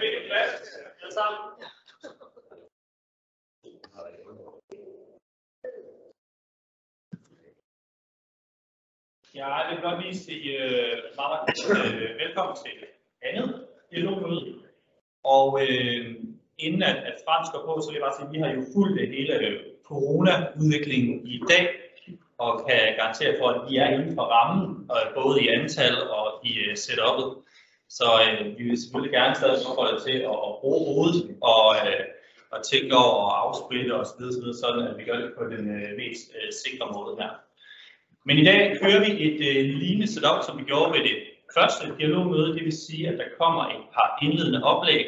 fik en plads. Alle sammen. Ja, jeg vil godt lige sige uh, meget uh, velkommen til andet dialogmøde. Og uh, inden at, at Frans går på, så vil jeg bare sige, at vi har jo fulgt det hele corona-udviklingen i dag, og kan garantere for, at vi er inden for rammen, både i antal og i setup'et. Så øh, vi vil selvfølgelig gerne stadig opholde til at, at bruge hovedet og, øh, og tænke over at afspritte og så videre, sådan at vi gør det på den øh, mest øh, sikre måde her. Men i dag kører vi et øh, lignende setup, som vi gjorde ved det første dialogmøde. Det vil sige, at der kommer et par indledende oplæg,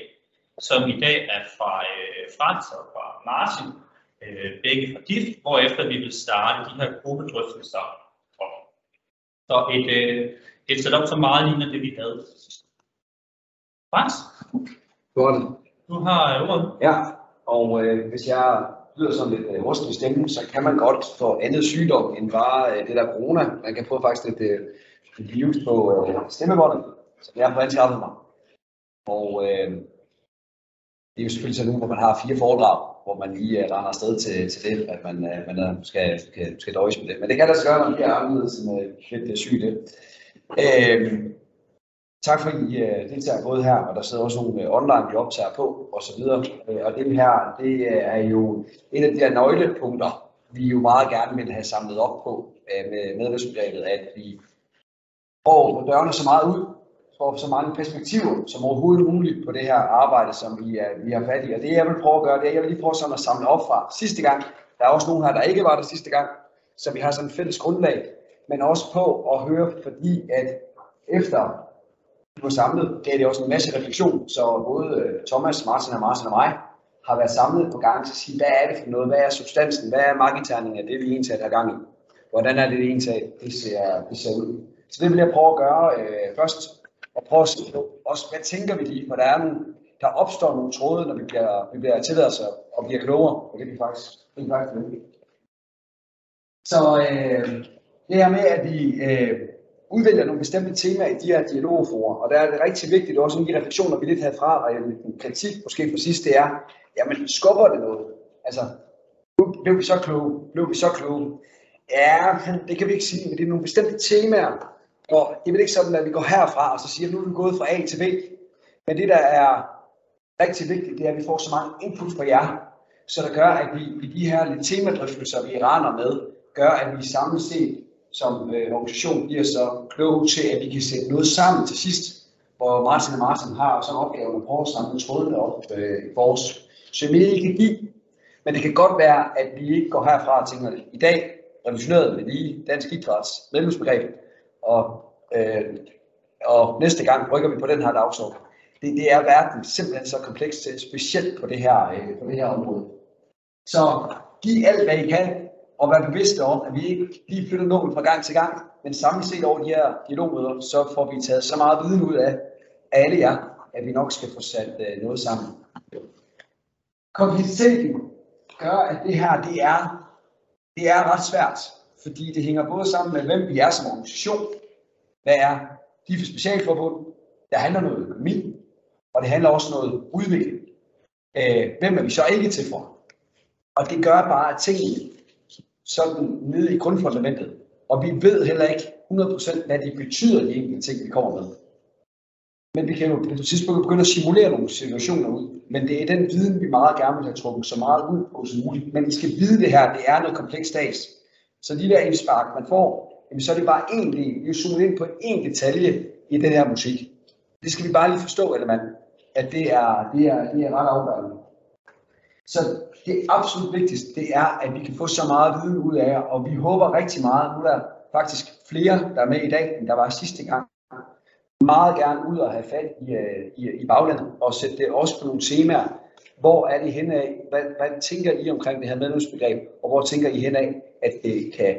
som i dag er fra øh, Frans og fra Martin, øh, begge fra DIFT, hvorefter vi vil starte de her gruppedrøftelser. Så et, øh, et setup, som meget ligner det, vi havde. Frans, Godt. du har ordet. Ja, og øh, hvis jeg lyder sådan lidt øh, rusten i stemmen, så kan man godt få andet sygdom end bare øh, det der corona. Man kan få faktisk lidt, øh, lidt virus på øh, stemmebåndet, så jeg har anskaffet mig. Og øh, det er jo selvfølgelig sådan nu, hvor man har fire foredrag, hvor man lige øh, render afsted til, til det, at man, øh, man øh, skal, skal, skal døjes med det. Men det kan der gøre, når man bliver anderledes end øh, lidt øh, syg det. Øh, Tak fordi I uh, deltager både her, og der sidder også nogle uh, online, vi optager på, og så videre. Øh, og det her, det er jo et af de her nøglepunkter, vi jo meget gerne vil have samlet op på med medlemsbegrebet, at vi får dørene så meget ud, får så mange perspektiver som overhovedet muligt på det her arbejde, som vi, er, vi har fat i. Og det jeg vil prøve at gøre, det er, at jeg vil lige prøve sådan at samle op fra sidste gang. Der er også nogen her, der ikke var der sidste gang, så vi har sådan et fælles grundlag, men også på at høre, fordi at efter vi var samlet, gav det også en masse refleksion, så både øh, Thomas, Martin og Martin og mig har været samlet på gang til at sige, hvad er det for noget, hvad er substansen, hvad er markedterningen af det, vi egentlig har gang i, hvordan er det, det egentlig det ser, det ser ud. Så det vil jeg prøve at gøre øh, først, og prøve at se på, også, hvad tænker vi lige, for der er nogle, der opstår nogle tråde, når vi bliver, vi bliver tilladt sig og bliver klogere, og det er faktisk, det er faktisk det. Så øh, det her med, at vi øh, udvælger nogle bestemte temaer i de her dialogforer, og der er det rigtig vigtigt, også en af de refleksioner, vi lidt havde fra, og en kritik måske for sidst, det er, jamen skubber det noget? Altså, blev vi så kloge, blev vi så kloge. Ja, det kan vi ikke sige, men det er nogle bestemte temaer, og det er vel ikke sådan, at vi går herfra og så siger, nu er vi gået fra A til B. Men det, der er rigtig vigtigt, det er, at vi får så mange input fra jer, så der gør, at vi i de her lidt temadrøftelser, vi render med, gør, at vi samlet set som øh, organisation bliver så kloge til, at vi kan sætte noget sammen til sidst, hvor Martin og Martin har sådan en opgave at prøve at samle trådene op øh, i vores I kan give. Men det kan godt være, at vi ikke går herfra og tænker, at i dag revolutioneret med lige dansk idræts medlemsbegreb, og, øh, og næste gang rykker vi på den her dagsorden. Det, det er verden simpelthen så kompleks til, specielt på det her, øh, på det her område. Så giv alt, hvad I kan, og være bevidste om, at vi ikke lige flytter nålen fra gang til gang, men samlet set over de her dialogmøder, så får vi taget så meget viden ud af alle jer, at vi nok skal få sat øh, noget sammen. Kompleksiteten gør, at det her, det er, det er ret svært, fordi det hænger både sammen med, hvem vi er som organisation, hvad er de for specialforbund, der handler noget økonomi, og det handler også noget udvikling. Uh, hvem er vi så ikke til for? Og det gør bare, at tingene sådan nede i grundfundamentet. Og vi ved heller ikke 100% hvad det betyder, de enkelte ting, vi kommer med. Men vi kan jo på et tidspunkt begynde at simulere nogle situationer ud. Men det er den viden, vi meget gerne vil have trukket så meget ud på som muligt. Men I skal vide det her, det er noget komplekst dags. Så de der indspark, man får, jamen så er det bare én del. Vi zoomet ind på én detalje i den her musik. Det skal vi bare lige forstå, eller man, at det er, det er, det er ret afgørende. Så det absolut vigtigste, det er, at vi kan få så meget viden ud af jer, og vi håber rigtig meget, nu er der faktisk flere, der er med i dag, end der var sidste gang, meget gerne ud og have fat i, øh, i, i baglandet, og sætte det også på nogle temaer. Hvor er det henad? Hvad, hvad tænker I omkring det her medlemsbegreb? Og hvor tænker I henad, at det kan,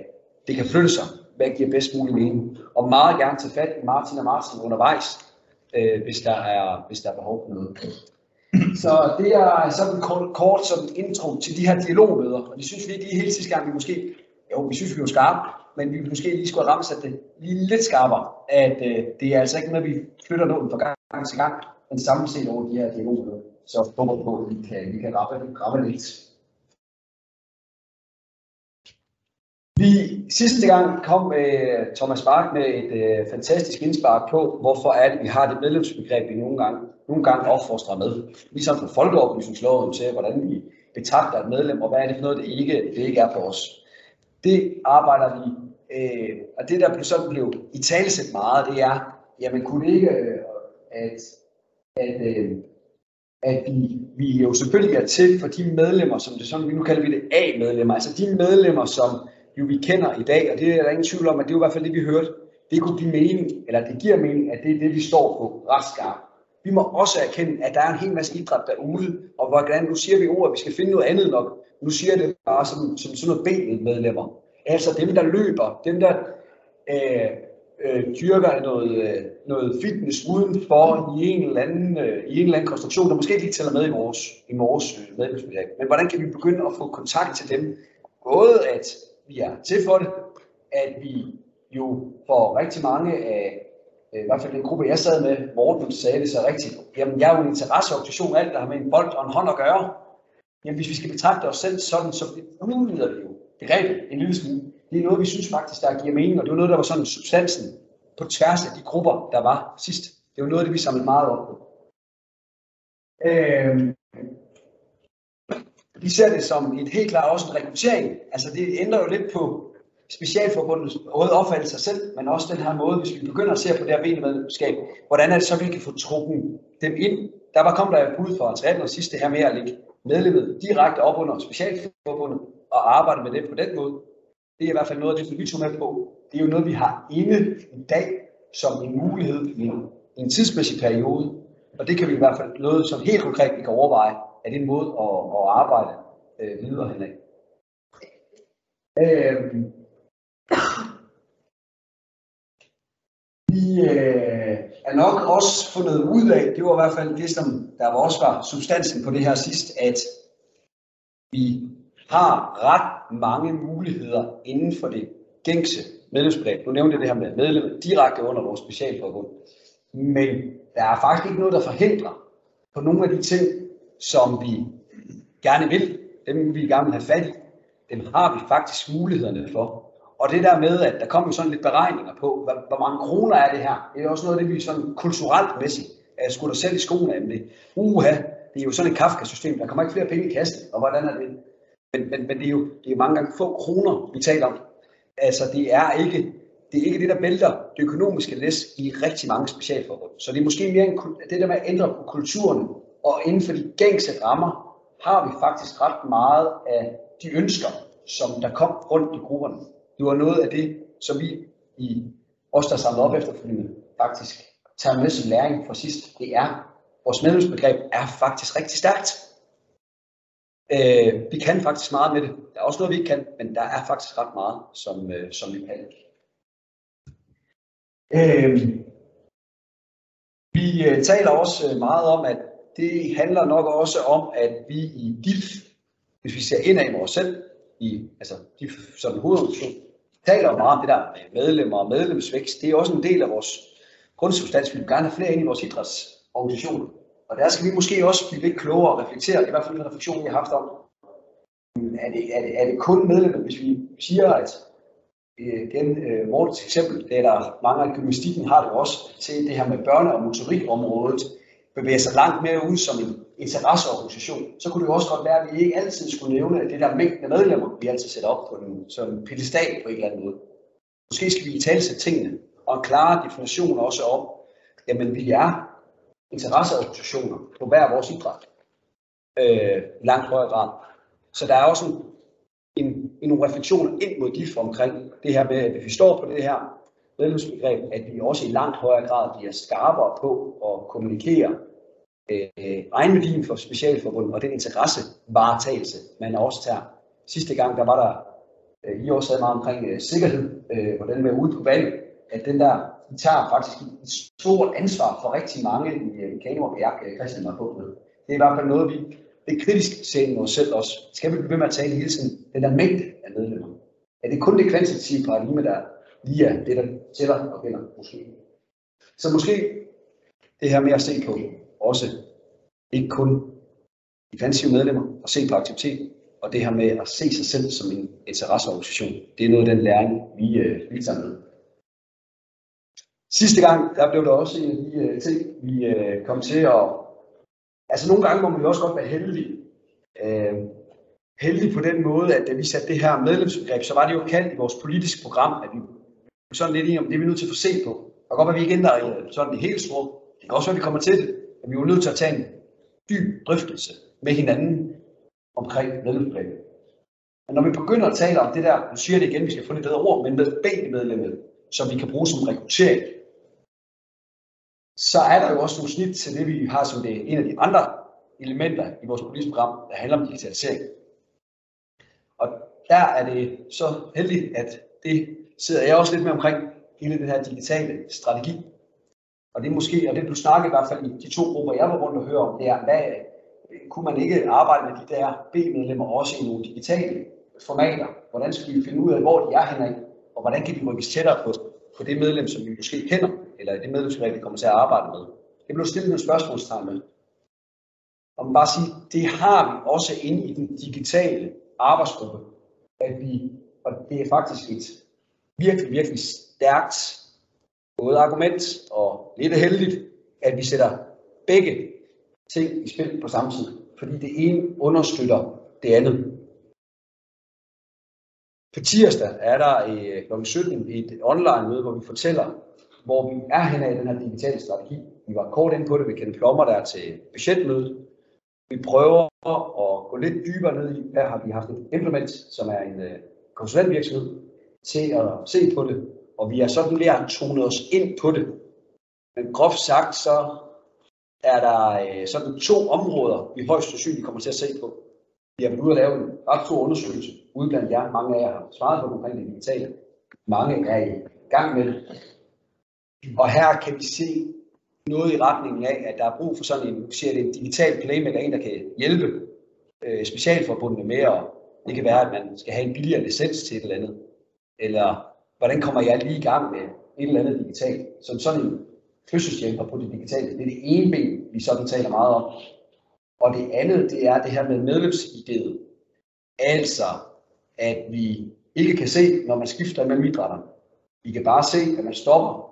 det kan flytte sig? Hvad giver bedst mulig mening? Og meget gerne tage fat i Martin og Martin undervejs, øh, hvis, der er, hvis der er behov for noget. Så det er sådan en kort, kort sådan intro til de her dialogmøder, og det synes vi ikke lige hele sidste gang, vi måske, jo, vi synes vi var skarpe, men vi måske lige skulle have ramt det lige lidt skarpere, at øh, det er altså ikke noget, vi flytter noget fra gang til gang, men samlet set over de her dialogmøder. Så håber på, at vi kan, vi kan ramme, ramme lidt. Vi sidste gang kom øh, Thomas Mark med et øh, fantastisk indspark på, hvorfor er det, vi har det medlemsbegreb, vi nogle gange, nogle gange opfostrer med. Ligesom for folkeoplysningsloven til, hvordan vi betragter et medlem, og hvad er det for noget, det ikke, det ikke er for os. Det arbejder vi, øh, og det der sådan blev i talesæt meget, det er, jamen kunne det ikke, øh, at, at, øh, at vi, vi jo selvfølgelig er til for de medlemmer, som det sådan, nu kalder vi det A-medlemmer, altså de medlemmer, som jo vi kender i dag, og det er der ingen tvivl om, at det er i hvert fald det, vi hørte. Det kunne give mening, eller det giver mening, at det er det, vi står på ret skarpt. Vi må også erkende, at der er en hel masse idræt derude, og hvordan, nu siger vi ord, at vi skal finde noget andet nok. Nu siger det bare som, som sådan noget B-medlemmer. Altså dem, der løber, dem, der øh, øh, dyrker noget, øh, noget fitness udenfor i en, eller anden, øh, i en eller anden konstruktion, der måske ikke tæller med i vores, i vores øh, medlemsmiddag. Men hvordan kan vi begynde at få kontakt til dem? Både at vi er til for det, at vi jo får rigtig mange af, øh, i hvert fald den gruppe, jeg sad med, Morten sagde det så rigtigt, jamen jeg er jo en interesseorganisation, alt der har med en bold og en hånd at gøre. Jamen hvis vi skal betragte os selv sådan, så udvider vi jo begrebet en lille smule. Det er noget, vi synes faktisk, der giver mening, og det var noget, der var sådan substansen på tværs af de grupper, der var sidst. Det var noget af det, vi samlede meget op på. Øhm, vi ser det som et helt klart også en rekruttering. Altså det ændrer jo lidt på specialforbundets både opfattelse sig selv, men også den her måde, hvis vi begynder at se på det her medlemskab, hvordan er det så, vi kan få truppen dem ind. Der var kommet der et bud fra 13 og sidste her med at lægge medlemmet direkte op under specialforbundet og arbejde med det på den måde. Det er i hvert fald noget af det, som vi tog med på. Det er jo noget, vi har inde i dag som en mulighed i en, i en tidsmæssig periode. Og det kan vi i hvert fald noget, som helt konkret vi kan overveje, er det en måde at, at arbejde øh, videre henad. Øh, vi øh, er nok også fundet ud af, det var i hvert fald det, som der også var substansen på det her sidst, at vi har ret mange muligheder inden for det gængse medlemsbegreb. Nu nævnte jeg det her med medlem direkte under vores specialforbund. Men der er faktisk ikke noget, der forhindrer på nogle af de ting, som vi gerne vil, dem vi gerne vil have fat i, dem har vi faktisk mulighederne for. Og det der med, at der kommer sådan lidt beregninger på, hvor, hvor mange kroner er det her, det er også noget af det, vi sådan kulturelt mæssigt er skudt os selv i skoene af det. Uha, det er jo sådan et Kafka-system, der kommer ikke flere penge i kassen, og hvordan er det? Men, men, men det, er jo, det er mange gange få kroner, vi taler om. Altså, det er ikke det, er ikke det der vælter det økonomiske læs i rigtig mange specialforbund. Så det er måske mere en, det der med at ændre på kulturen, og inden for de gængse rammer, har vi faktisk ret meget af de ønsker, som der kom rundt i grupperne. Det var noget af det, som vi i os, der samlede op efterfølgende, faktisk tager med som læring fra sidst. Det er, vores medlemsbegreb er faktisk rigtig stærkt. Øh, vi kan faktisk meget med det. Der er også noget, vi ikke kan, men der er faktisk ret meget, som, øh, som vi kan. Øh, vi øh, taler også øh, meget om, at det handler nok også om, at vi i DIF, hvis vi ser indad i vores selv, i altså DIF som hovedorganisation, taler meget om det der med medlemmer og medlemsvækst. Det er også en del af vores grundsubstans. Vi vil gerne have flere ind i vores idrætsorganisationer. Og der skal vi måske også blive lidt klogere og reflektere, i hvert fald en refleksion, vi har haft om, er det, er det, er det kun medlemmer, hvis vi siger, at øh, igen, øh, Mortens eksempel, det er der mange af gymnastikken har det også, til det her med børne- og motorikområdet, bevæger sig langt mere ud som en interesseorganisation, så kunne det jo også godt være, at vi ikke altid skulle nævne det der mængde medlemmer, vi altid sætter op på den, som pedestal på en eller anden måde. Måske skal vi i tale tingene, og en klar definition også om, jamen vi er interesseorganisationer på hver vores idræt. Øh, langt højere grad. Så der er også en, en, en refleksion ind mod de omkring det her med, at hvis vi står på det her medlemsbegreb, at vi også i langt højere grad bliver skarpere på at kommunikere øh, egenværdien for specialforbundet og den interessevaretagelse, man også tager. Sidste gang, der var der, øh, I også sad meget omkring øh, sikkerhed, øh, hvordan med ude på valg, at den der, de tager faktisk et stort ansvar for rigtig mange i øh, Kano og Bjerg, øh, Christian var på med. Det er i hvert fald noget, vi det kritisk kritisk set os selv også. Skal vi blive ved med at tale hele tiden den der mængde af medlemmer? Er det kun det kvantitative paradigme, der lige er det, der tæller og gælder måske? Så måske det her med at se på også ikke kun de medlemmer og se på aktivitet, og det her med at se sig selv som en interesseorganisation. Det er noget af den læring, vi, øh, vi tager med. Sidste gang, der blev der også en af de øh, ting, vi øh, kom til at... Altså nogle gange må man jo også godt være heldig. Øh, heldig på den måde, at da vi satte det her medlemsbegreb, så var det jo kaldt i vores politiske program, at vi sådan lidt i, om, det er vi nødt til at få set på. Og godt, at vi ikke ændrer i øh, sådan det helt store. Det kan også være, at vi kommer til det. Men vi er jo nødt til at tage en dyb drøftelse med hinanden omkring medlemsbegrebet. Men når vi begynder at tale om det der, nu siger det igen, vi skal få lidt bedre ord, men med B-medlemmet, som vi kan bruge som rekruttering, så er der jo også nogle snit til det, vi har som det en af de andre elementer i vores politiske program, der handler om digitalisering. Og der er det så heldigt, at det sidder jeg også lidt med omkring hele den her digitale strategi. Og det er måske, og det du snakker i hvert fald i de to grupper, jeg var rundt og høre om, det er, hvad, øh, kunne man ikke arbejde med de der B-medlemmer også i nogle digitale formater? Hvordan skal vi finde ud af, hvor de er henne, og hvordan kan de rykkes tættere på, på det medlem, som vi måske kender, eller det medlemsgreb, vi kommer til at arbejde med? Det blev stillet nogle spørgsmålstegn med. Og man bare sige, det har vi også inde i den digitale arbejdsgruppe, at vi, og det er faktisk et virkelig, virkelig stærkt både argument og lidt heldigt, at vi sætter begge ting i spil på samme tid, fordi det ene understøtter det andet. På tirsdag er der i kl. 17 et online møde, hvor vi fortæller, hvor vi er henne i den her digitale strategi. Vi var kort inde på det, vi kendte Plommer der til budgetmøde. Vi prøver at gå lidt dybere ned i, der har vi haft et implement, som er en øh, konsulentvirksomhed, til at se på det, og vi har sådan lært tone os ind på det. Men groft sagt, så er der øh, sådan to områder, vi højst sandsynligt kommer til at se på. Vi har været ude at lave en ret stor undersøgelse ude blandt jer. Mange af jer har svaret på omkring det digitale. Mange er i gang med det. Og her kan vi se noget i retningen af, at der er brug for sådan en, siger det, en digital playmaker, en der kan hjælpe øh, specialforbundene med, og det kan være, at man skal have en billigere licens til et eller andet. Eller hvordan kommer jeg lige i gang med et eller andet digitalt. Så sådan en fødselshjælper på det digitale. Det er det ene ben, vi sådan taler meget om. Og det andet, det er det her med medlemsidéet. Altså, at vi ikke kan se, når man skifter mellem idrætter. Vi kan bare se, at man stopper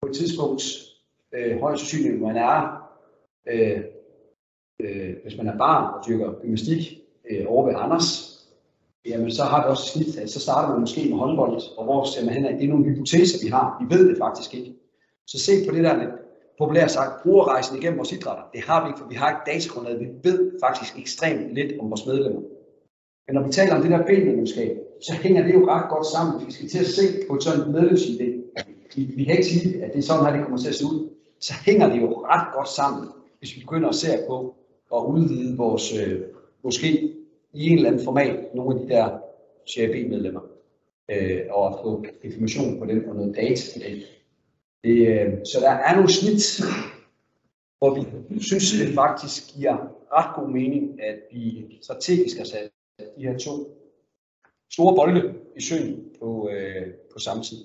på et tidspunkt, øh, højst sandsynligt, man er, øh, øh, hvis man er barn og dyrker gymnastik øh, over ved Anders, jamen så har det også snit, at så starter man måske med håndbold, og hvor ser man hen, af? det er nogle hypoteser, vi har. Vi ved det faktisk ikke. Så se på det der lidt populært sagt, brugerrejsen igennem vores idrætter. Det har vi ikke, for vi har ikke datagrundlaget. Vi ved faktisk ekstremt lidt om vores medlemmer. Men når vi taler om det der B-medlemskab, så hænger det jo ret godt sammen. Hvis vi skal til at se på et sådan medlemsidé, vi, vi kan ikke sige, at det er sådan her, det kommer til at se ud, så hænger det jo ret godt sammen, hvis vi begynder at se på at udvide vores, øh, måske i en eller anden format, nogle af de der CRB-medlemmer, øh, og at få information på den og noget data på det. Det, øh, så der er nogle snit, hvor vi synes, det faktisk giver ret god mening, at vi strategisk har sat de her to store bolde i søen på, øh, på samme tid.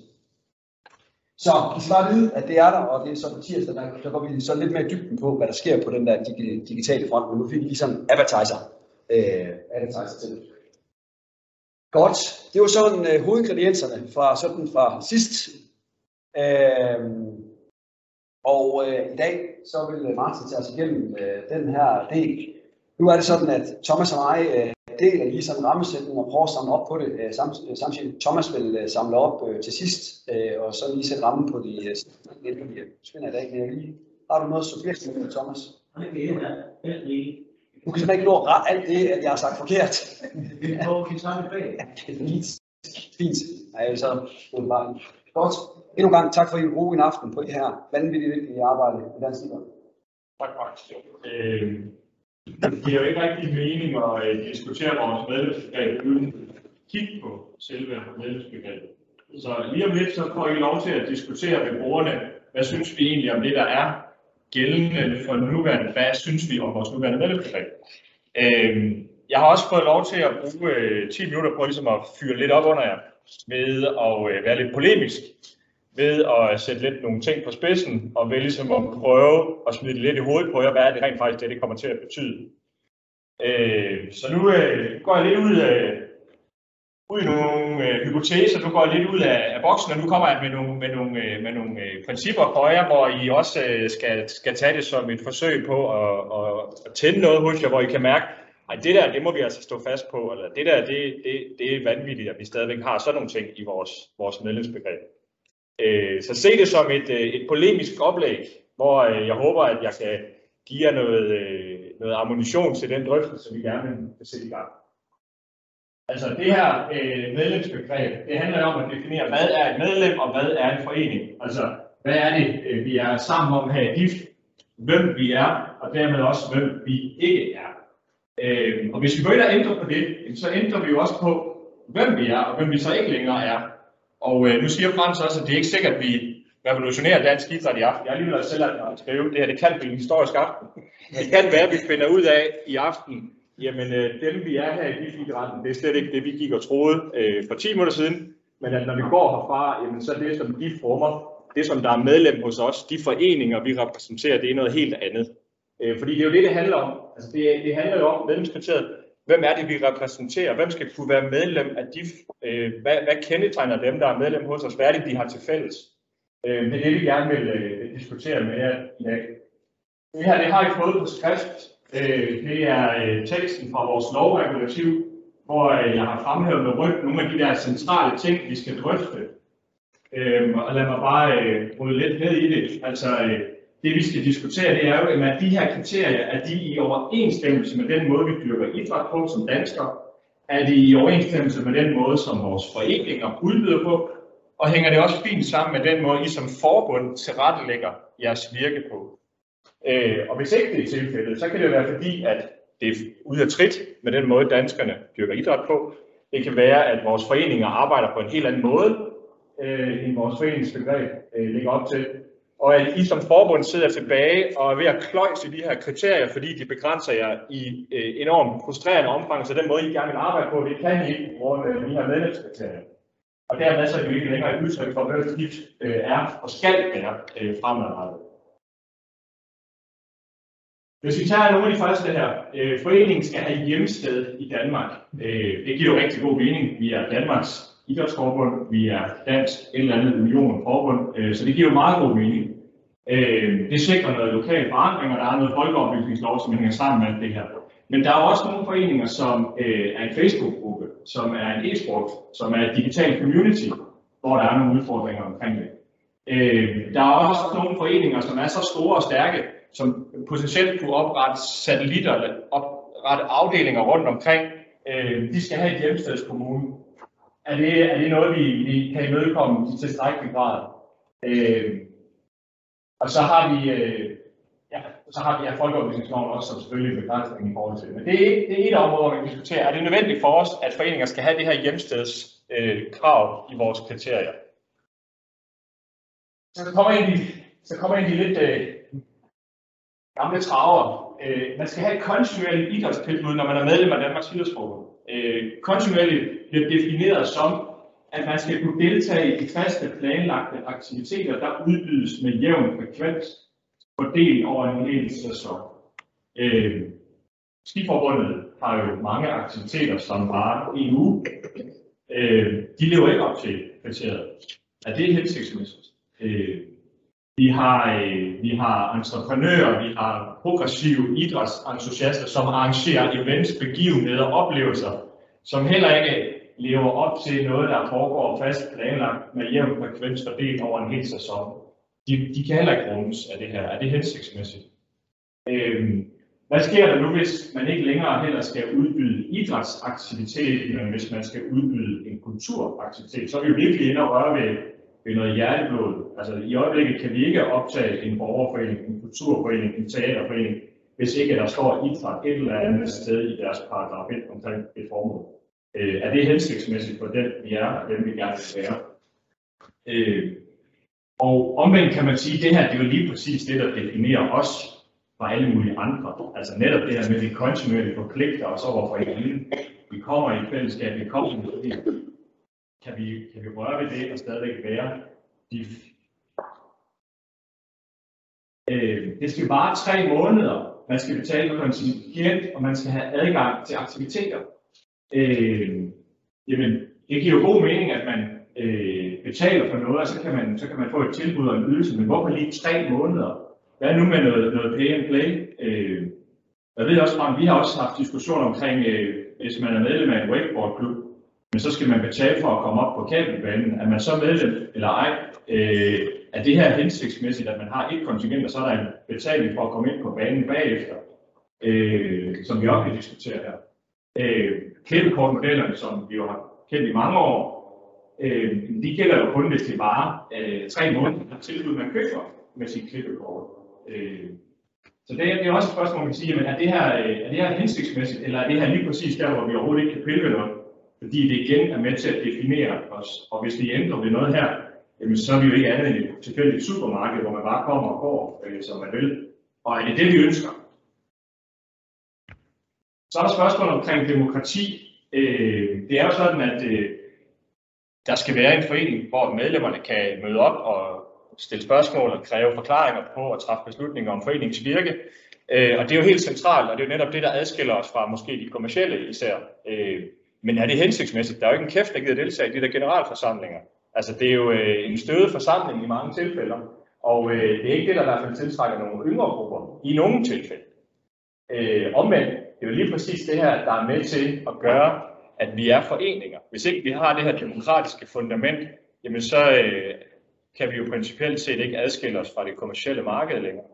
Så I skal bare vide, at det er der, og det er så på tirsdag, der, der går vi så lidt mere i dybden på, hvad der sker på den der digitale front, men nu fik vi lige sådan advertiser, øh, advertiser til. Godt, det var sådan øh, hovedingredienserne fra, sådan fra sidst Øh, og øh, i dag så vil øh, Martin tage os igennem øh, den her del. Nu er det sådan, at Thomas og mig øh, deler lige sådan rammesætning og prøver at samle op på det. Øh, sam- øh, samtidig Thomas vil øh, samle op øh, til sidst, øh, og så lige sætte rammen på de øh, spænder i dag. Men jeg lige, har du noget supplerende med Thomas? Du kan simpelthen ikke nå at rette alt det, at jeg har sagt forkert. Hvor kan tage det bag? Fint. Fint. Nej, så det bare godt. Endnu en gang tak for, at I vil bruge en aften på det her vanvittigt vigtige arbejde i Dansk Idræt. Tak, Max. Øh, det giver jo ikke rigtig mening at øh, diskutere vores medlemsbegreb uden kigge på selve medlemsbegrebet. Så lige om lidt, så får I lov til at diskutere med brugerne, hvad synes vi egentlig om det, der er gældende for nuværende, hvad synes vi om vores nuværende medlemsbegreb. Øh, jeg har også fået lov til at bruge øh, 10 minutter på ligesom at fyre lidt op under jer med at øh, være lidt polemisk ved at sætte lidt nogle ting på spidsen, og ved ligesom at prøve at smide det lidt i hovedet på jer, hvad er det rent faktisk, det, det kommer til at betyde. Øh, så nu øh, går jeg lidt ud af, ud i nogle øh, hypoteser, du går lidt ud af, af boksen, og nu kommer jeg med nogle, med nogle, øh, med nogle øh, principper for jer, hvor I også øh, skal, skal tage det som et forsøg på at, at, at tænde noget hos jer, hvor I kan mærke, ej, det der, det må vi altså stå fast på, eller det der, det, det, det er vanvittigt, at vi stadigvæk har sådan nogle ting i vores, vores medlemsbegreb. Øh, så se det som et, øh, et polemisk oplæg, hvor øh, jeg håber, at jeg kan give jer noget, øh, noget ammunition til den drøftelse, vi gerne vil sætte i gang. Altså det her øh, medlemsbegreb, det handler om at definere, hvad er et medlem, og hvad er en forening. Altså, hvad er det, øh, vi er sammen om her i DIF, hvem vi er, og dermed også, hvem vi ikke er. Øh, og hvis vi går ind og ændrer på det, så ændrer vi jo også på, hvem vi er, og hvem vi så ikke længere er. Og øh, nu siger Frans også, at det er ikke sikkert, at vi revolutionerer dansk idræt i aften. Jeg har lige selv at skrive, det her det kan blive en historisk aften. Det kan være, at vi finder ud af i aften, Jamen, øh, dem vi er her i Gifidrætten, det er slet ikke det, vi gik og troede øh, for 10 minutter siden. Men at når vi går herfra, jamen, så er det, som de rummer, det som der er medlem hos os, de foreninger, vi repræsenterer, det er noget helt andet. Øh, fordi det er jo det, det handler om. Altså, det, det handler jo om medlemskriteriet. Hvem er det, vi repræsenterer? Hvem skal kunne være medlem af DIF? Øh, hvad, hvad kendetegner dem, der er medlem hos os? Hvad er det, de har til fælles? Øh, det er det, vi gerne vil øh, diskutere med jer i dag. Det her, det har I fået på skrift Øh, det er øh, teksten fra vores lovregulativ, hvor øh, jeg har fremhævet med rødt nogle af de der centrale ting, vi skal drøfte. Øhm, og lad mig bare øh, bryde lidt ned i det. Altså, øh, det vi skal diskutere, det er jo, at de her kriterier, er de i overensstemmelse med den måde, vi dyrker idræt på som danskere? Er de i overensstemmelse med den måde, som vores foreninger udbyder på? Og hænger det også fint sammen med den måde, I som forbund tilrettelægger jeres virke på? Øh, og hvis ikke det er tilfældet, så kan det være fordi, at det er ude af trit med den måde, danskerne dyrker idræt på. Det kan være, at vores foreninger arbejder på en helt anden måde, øh, end vores foreningsbegreb øh, ligger op til. Og at I som forbund sidder tilbage og er ved at kløjse de her kriterier, fordi de begrænser jer i øh, enormt frustrerende omfang, så den måde, I gerne vil arbejde på, det kan I ikke på grund af de her medlemskriterier. Og dermed så er det jo ikke længere et udtryk for, hvad skift øh, er og skal være øh, fremadrettet. Hvis vi tager nogle af de første her, øh, foreningen skal have hjemsted i Danmark. Øh, det giver jo rigtig god mening. Vi er Danmarks idrætsforbund, vi er dansk en eller andet union forbund, øh, så det giver jo meget god mening. Øh, det sikrer noget lokal forandring, og der er noget folkeoplysningslov, som hænger sammen med det her. Men der er også nogle foreninger, som øh, er en Facebook-gruppe, som er en e-sport, som er et digitalt community, hvor der er nogle udfordringer omkring det. Øh, der er også nogle foreninger, som er så store og stærke, som potentielt kunne oprette satellitter, eller oprette afdelinger rundt omkring, øh, de skal have et hjemstedskommune. Er det, er det noget, vi, vi kan imødekomme i tilstrækkelig grad? Øh, og så har vi, øh, ja, så har vi ja, folkeoplysningsloven også som selvfølgelig begrænsning i forhold til det. Men det er, det er et område, hvor vi diskuterer, er det nødvendigt for os, at foreninger skal have det her hjemsteds øh, krav i vores kriterier? Så kommer ind i, så kommer ind i lidt øh, gamle traver. Øh, man skal have et kontinuerligt idrætstilbud, når man er medlem af Danmarks Idrætsforbund. Øh, kontinuerligt bliver defineret som, at man skal kunne deltage i de faste planlagte aktiviteter, der udbydes med jævn frekvens, fordelt over en hel sæson. Øh, Skiforbundet har jo mange aktiviteter, som varer en uge. Øh, de lever ikke op til kriteriet. Er det hensigtsmæssigt? Øh, vi har, øh, vi har entreprenører, vi har progressive idrætsentusiaster, som arrangerer events, begivenheder, oplevelser, som heller ikke lever op til noget, der foregår fast planlagt med jævn frekvens fordelt over en hel sæson. De, de kan heller ikke rummes af det her. Er det hensigtsmæssigt? Øhm, hvad sker der nu, hvis man ikke længere heller skal udbyde idrætsaktivitet, men hvis man skal udbyde en kulturaktivitet? Så er vi jo virkelig inde og røre ved ved noget hjerteblod. Altså i øjeblikket kan vi ikke optage en borgerforening, en kulturforening, en teaterforening, hvis ikke der står idræt et eller andet sted i deres paragraf 1 omkring et formål. Øh, er det hensigtsmæssigt for den, vi er, og den vi gerne vil være? Øh, og omvendt kan man sige, at det her det er jo lige præcis det, der definerer os fra alle mulige andre. Altså netop det her med, at vi kontinuerligt forpligter os over for hinanden. Vi kommer i et fællesskab, vi kommer i kan vi, kan vi røre ved det og stadigvæk være diff? Øh, det skal vare tre måneder. Man skal betale for kontingent, og man skal have adgang til aktiviteter. Øh, jamen, det giver jo god mening, at man øh, betaler for noget, og så kan, man, så kan man få et tilbud og en ydelse, men hvorfor lige tre måneder? Hvad nu med noget, noget pay and play? Øh, jeg ved også, at vi har også haft diskussioner omkring, øh, hvis man er medlem af en wakeboardklub, men så skal man betale for at komme op på kabelbanen. Er man så medlem eller ej? Øh, er det her hensigtsmæssigt, at man har et kontingent, og så er der en betaling for at komme ind på banen bagefter, øh, som vi også kan diskutere her. Øh, klippekortmodellerne, som vi jo har kendt i mange år, øh, de gælder jo kun, hvis det varer øh, tre måneder tilbud, man køber med sit klippekort. Øh, så det, det er også et spørgsmål, man kan sige, jamen, er, det her, øh, er det her hensigtsmæssigt, eller er det her lige præcis der, hvor vi overhovedet ikke kan pille ved noget? Fordi det igen er med til at definere os, og hvis vi ændrer ved noget her, jamen, så er vi jo ikke andet end et tilfældigt supermarked, hvor man bare kommer og går, øh, som man vil. Og er det det, vi ønsker? Så er der spørgsmålet omkring demokrati. Øh, det er jo sådan, at øh, der skal være en forening, hvor medlemmerne kan møde op og stille spørgsmål og kræve forklaringer på og træffe beslutninger om foreningens virke. Øh, og det er jo helt centralt, og det er jo netop det, der adskiller os fra måske de kommercielle især. Øh, men er det hensigtsmæssigt? Der er jo ikke en kæft, der gider deltage i de der generalforsamlinger. Altså det er jo øh, en støde forsamling i mange tilfælde, og øh, det er ikke det, der i hvert fald tiltrækker nogle yngre grupper i nogle tilfælde. Øh, omvendt, det er jo lige præcis det her, der er med til at gøre, at vi er foreninger. Hvis ikke vi har det her demokratiske fundament, jamen så øh, kan vi jo principielt set ikke adskille os fra det kommercielle marked længere.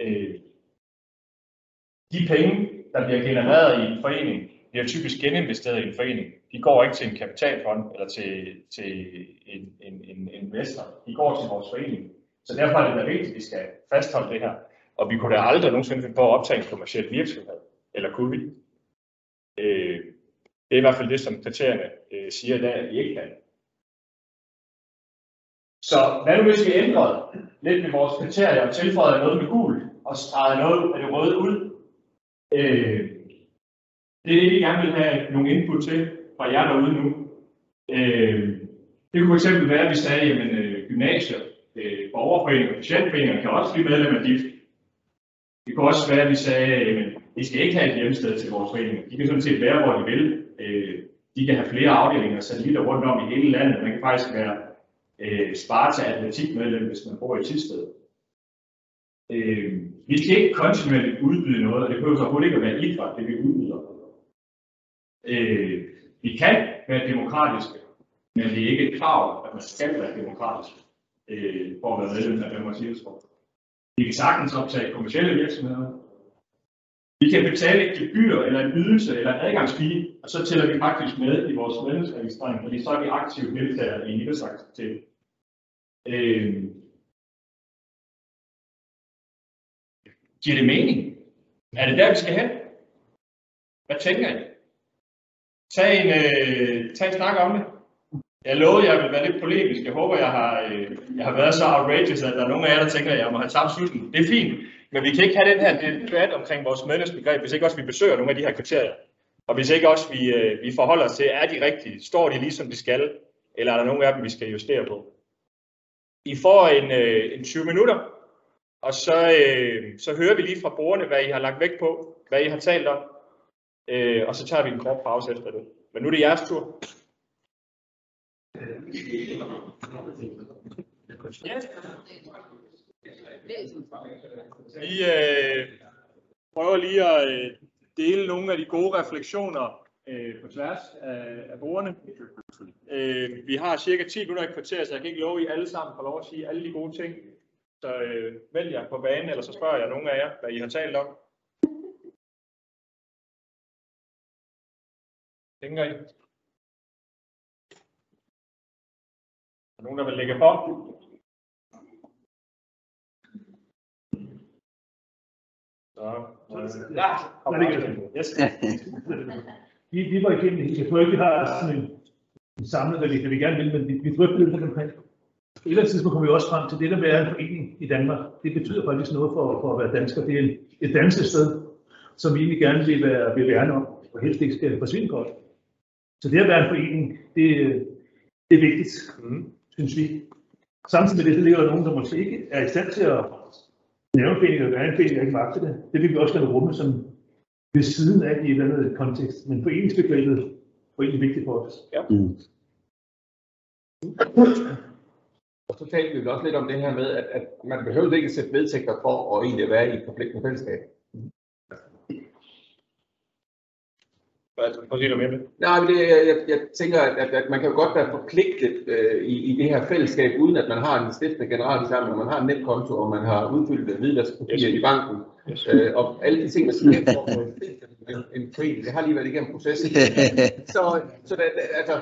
Øh, de penge, der bliver genereret i en forening, bliver typisk geninvesteret i en forening. De går ikke til en kapitalfond eller til, til en, en, en investor. De går til vores forening. Så derfor er det da vigtigt, at vi skal fastholde det her. Og vi kunne da aldrig nogensinde finde på at optage en kommersiel virksomhed. Eller kunne vi? Øh, det er i hvert fald det, som kriterierne øh, siger i dag, at vi ikke kan. Så hvad nu hvis vi ændrede lidt med vores kriterier og tilføjede noget med gul og stregede noget af det røde ud? Øh, det er det, vi gerne vil have nogle input til fra jer derude nu. Øh, det kunne fx være, at vi sagde, at øh, gymnasier, øh, borgerforeninger og patientforeninger kan også blive medlem af DIF. Det kunne også være, at vi sagde, at vi skal ikke have et hjemsted til vores foreninger. De kan sådan set være, hvor de vil. Øh, de kan have flere afdelinger og satellitter rundt om i hele landet. Man kan faktisk være øh, Sparta atletikmedlem, hvis man bor i Tisted. Øh, vi skal ikke kontinuerligt udbyde noget, og det behøver så overhovedet ikke at være idræt, det vi udbyder. Øh, vi kan være demokratiske, men det er ikke et krav, at man skal være demokratisk øh, for at være medlem af Danmarks Idrætsråd. Vi kan sagtens optage kommersielle virksomheder. Vi kan betale et gebyr, eller en ydelse, eller en adgangsfee, og så tæller vi faktisk med i vores medlemsregistrering, fordi så er vi aktivt deltagere i en idrætsaktivitet. Øh, giver det mening? Er det der, vi skal hen? Hvad tænker I? Tag en, øh, tag en snak om det. Jeg lovede, at jeg ville være lidt polemisk. Jeg håber, jeg har, øh, jeg har været så outrageous, at der er nogen af jer, der tænker, at jeg må have tabt slutten. Det er fint. Men vi kan ikke have den her debat omkring vores medlemsbegreb, hvis ikke også vi besøger nogle af de her kriterier. Og hvis ikke også vi, øh, vi forholder os til, er de rigtige? Står de ligesom de skal? Eller er der nogle af dem, vi skal justere på? I får en, øh, en 20 minutter, og så, øh, så hører vi lige fra brugerne, hvad I har lagt vægt på, hvad I har talt om. Øh, og så tager vi en kort pause efter det. Men nu er det jeres tur. Yes. Vi øh, prøver lige at øh, dele nogle af de gode refleksioner øh, på tværs af, af bordene. Øh, vi har cirka 10 minutter i kvarter, så jeg kan ikke love, at I alle sammen får lov at sige alle de gode ting. Så øh, vælg jer på banen, eller så spørger jeg nogle af jer, hvad I har talt om. Tænker I? Er nogen, der vil lægge på? Så, øh, ja, kom yes. vi, vi var igennem det. Jeg tror ikke, vi har sådan en, en samlet, hvad vi, hvad vi gerne vil, men vi, vi drøftede lidt omkring. Et eller andet tidspunkt kommer vi også frem til det, der med at være en forening i Danmark. Det betyder faktisk noget for, for at være dansker. Det er et dansk sted, som vi egentlig gerne vil, være, vil værne om, og helst ikke skal forsvinde godt. Så det at være en forening, det, det er vigtigt, mm. synes vi. Samtidig med det, så ligger der nogen, der måske ikke er i stand til at Nævnforeninger og foreninger er ikke magt til det. Det vil vi også gerne rumme som ved siden af i et eller andet kontekst. Men foreningsbegrebet er egentlig vigtigt for os. Og så talte vi også lidt om det her med, at, at man behøver ikke at sætte vedtægter for at egentlig være i et forpligtende fællesskab. Hvad prøv at med? Nej, men det, jeg, jeg, jeg tænker, at, at, man kan jo godt være forpligtet øh, i, i det her fællesskab, uden at man har en stiftende generalforsamling, og man har en netkonto, og man har udfyldt hvidvaskpapirer Yes. i banken, Yes. øh, og alle de ting, der skal til for at få en, en forening. Det har lige været igennem processen. Så, så det, altså,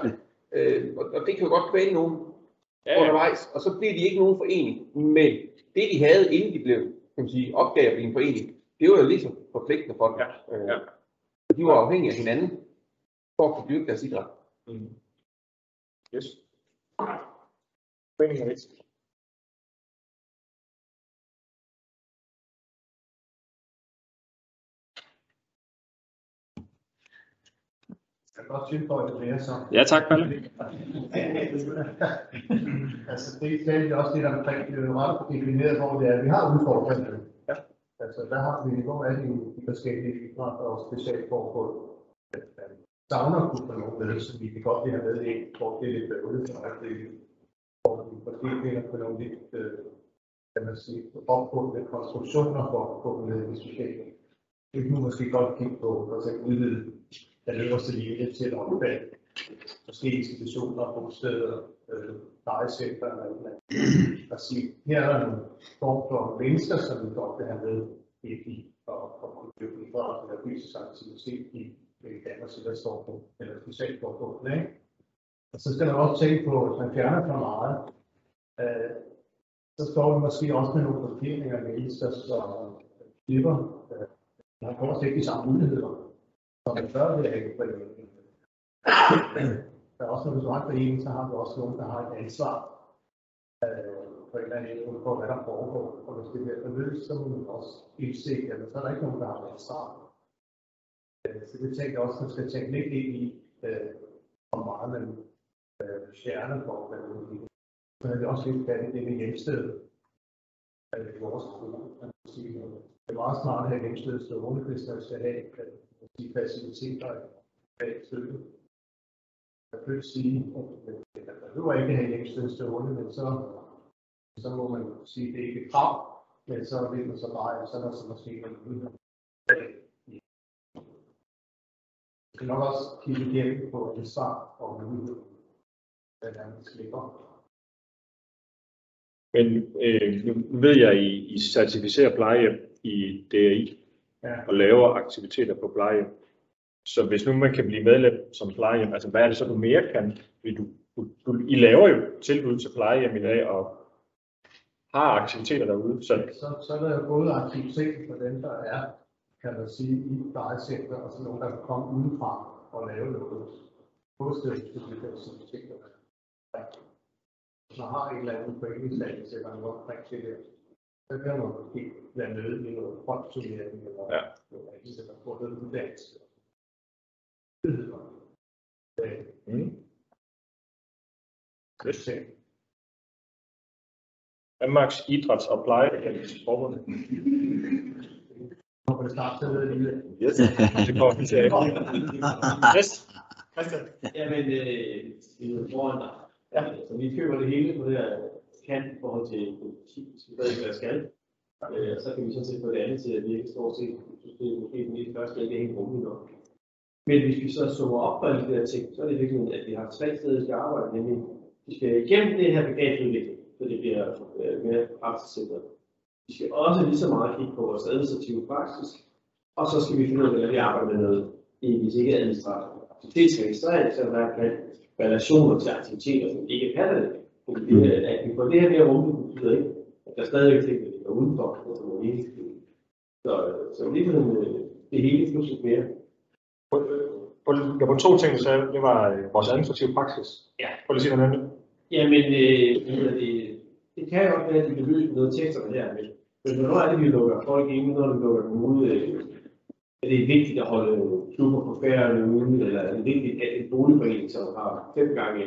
øh, og, det kan jo godt kvæle nogen Ja, ja. undervejs, og så bliver de ikke nogen forening. Men det, de havde, inden de blev kan man sige, opgav at blive en forening, det var jo lige så forpligtende for dem. Ja, Øh, ja. De var afhængige af hinanden for at kunne dyrke deres idræt. Mm. Yes. Foreningen er vigtigt. Jeg kan godt tilføje det mere så. Ja, tak, Palle. altså, det er også lidt omkring, det er jo ret defineret, hvor det er, vi har udfordringer. Altså, der har vi, hvor er de, de forskellige idrætter og specialforbund, at man savner kunne få nogle med, så vi kan godt lige have med ind, hvor det er lidt bøvlet for øjeblikket. Hvor vi måske finder på nogle lidt, øh, kan man sige, opbundne konstruktioner for at få med i systemet. Det kunne måske godt kigge på, for eksempel udvide den øverste linje til at omfatte forskellige institutioner, bosteder, øh, plejecenter eller noget andet. Og sige, her er der nogle form for mennesker, som vi godt vil have med i, i og, og kunne for at eller fysisk aktivitet i i Danmarks Idrætsforbund eller specialforbund. Ikke? Og så skal man også tænke på, at man fjerner for meget, øh, så står vi måske også med nogle blokeringer af mennesker, som slipper. Øh, man får også ikke de samme muligheder, som man før ville have på der er også nogle restaurantforening, så har vi også nogen, der har et ansvar øh, på en eller anden måde for, hvad der foregår. Og hvis det bliver for løst, så må man også indse, at så er der ikke nogen, der har et ansvar. Så det tænker jeg også, at man skal tænke lidt ind i, øh, hvor meget man øh, fjerner for, hvad man vil. Så er det også lidt fat i det med hjemstedet. Øh, i vores skole, kan sige. Det er meget smart at have hjemstedet stående, hvis man skal have de faciliteter bag støtte. Ikke sige, at man behøver ikke have hjemstedet stående, men så, så må man sige, at det er ikke et krav, men så vil man så bare, så er der så måske en mulighed. Jeg skal nok også kigge igennem på ansvar og mulighed, hvordan man slipper. Men øh, nu ved jeg, at I, I certificerer plejehjem i DRI Ja. og laver aktiviteter på plejehjem. Så hvis nu man kan blive medlem som plejehjem, altså hvad er det så, du mere kan? Vil du, du, du, I laver jo tilbud til plejehjem i dag og har aktiviteter derude, så Så, så er der jo både aktivitet for dem, der er, kan man sige, i plejecenter, og så nogen, der kan komme udefra og lave noget. Hovedstødsbestemte aktiviteter. Ja. Så har et eller andet foreningsdannelse eller noget omkring det der. Så kan man måske være med i noget frontstudering eller Ja. noget andet, eller få noget uddannelse. Mm. Yes. Danmarks Idræts- og det. Yes. Det kommer vi til at Yes. Christian. Jamen, øh, det er foran dig. Ja. Så vi køber det hele på det her kant i forhold til politik, som stadig hvad skal. Øh, og så kan vi sådan set få det andet til at virke stort set. Det er måske den første, ikke er helt rummeligt nok. Men hvis vi så summer op på alle de der ting, så er det virkelig, at vi har tre steder, vi skal arbejde, nemlig vi skal igennem det her begrebsudvikling, så det bliver øh, mere praksiscentret. Vi skal også lige så meget kigge på vores administrative praksis, og så skal vi finde ud af, hvordan vi arbejder med noget, hvis ikke administrativt aktivitetsregistrering, så der kan relationer til aktiviteter, som ikke kan det. Fordi at vi får det her mere rummeligt, betyder ikke, at der stadigvæk ting, der ligger udenfor, og som øh, er Så, så lige det hele plus mere. På, på, var to ting, sagde. Det var øh, vores administrative praksis. Ja. Prøv lige at sige noget andet. Jamen, øh, det, det kan jo også være, at de kan løse noget teksterne her, men, men hvornår er det, vi lukker folk ind, når vi lukker dem ud? Øh, er det vigtigt at holde klubber på færre ude, eller er det vigtigt, at en boligforening, som har fem gange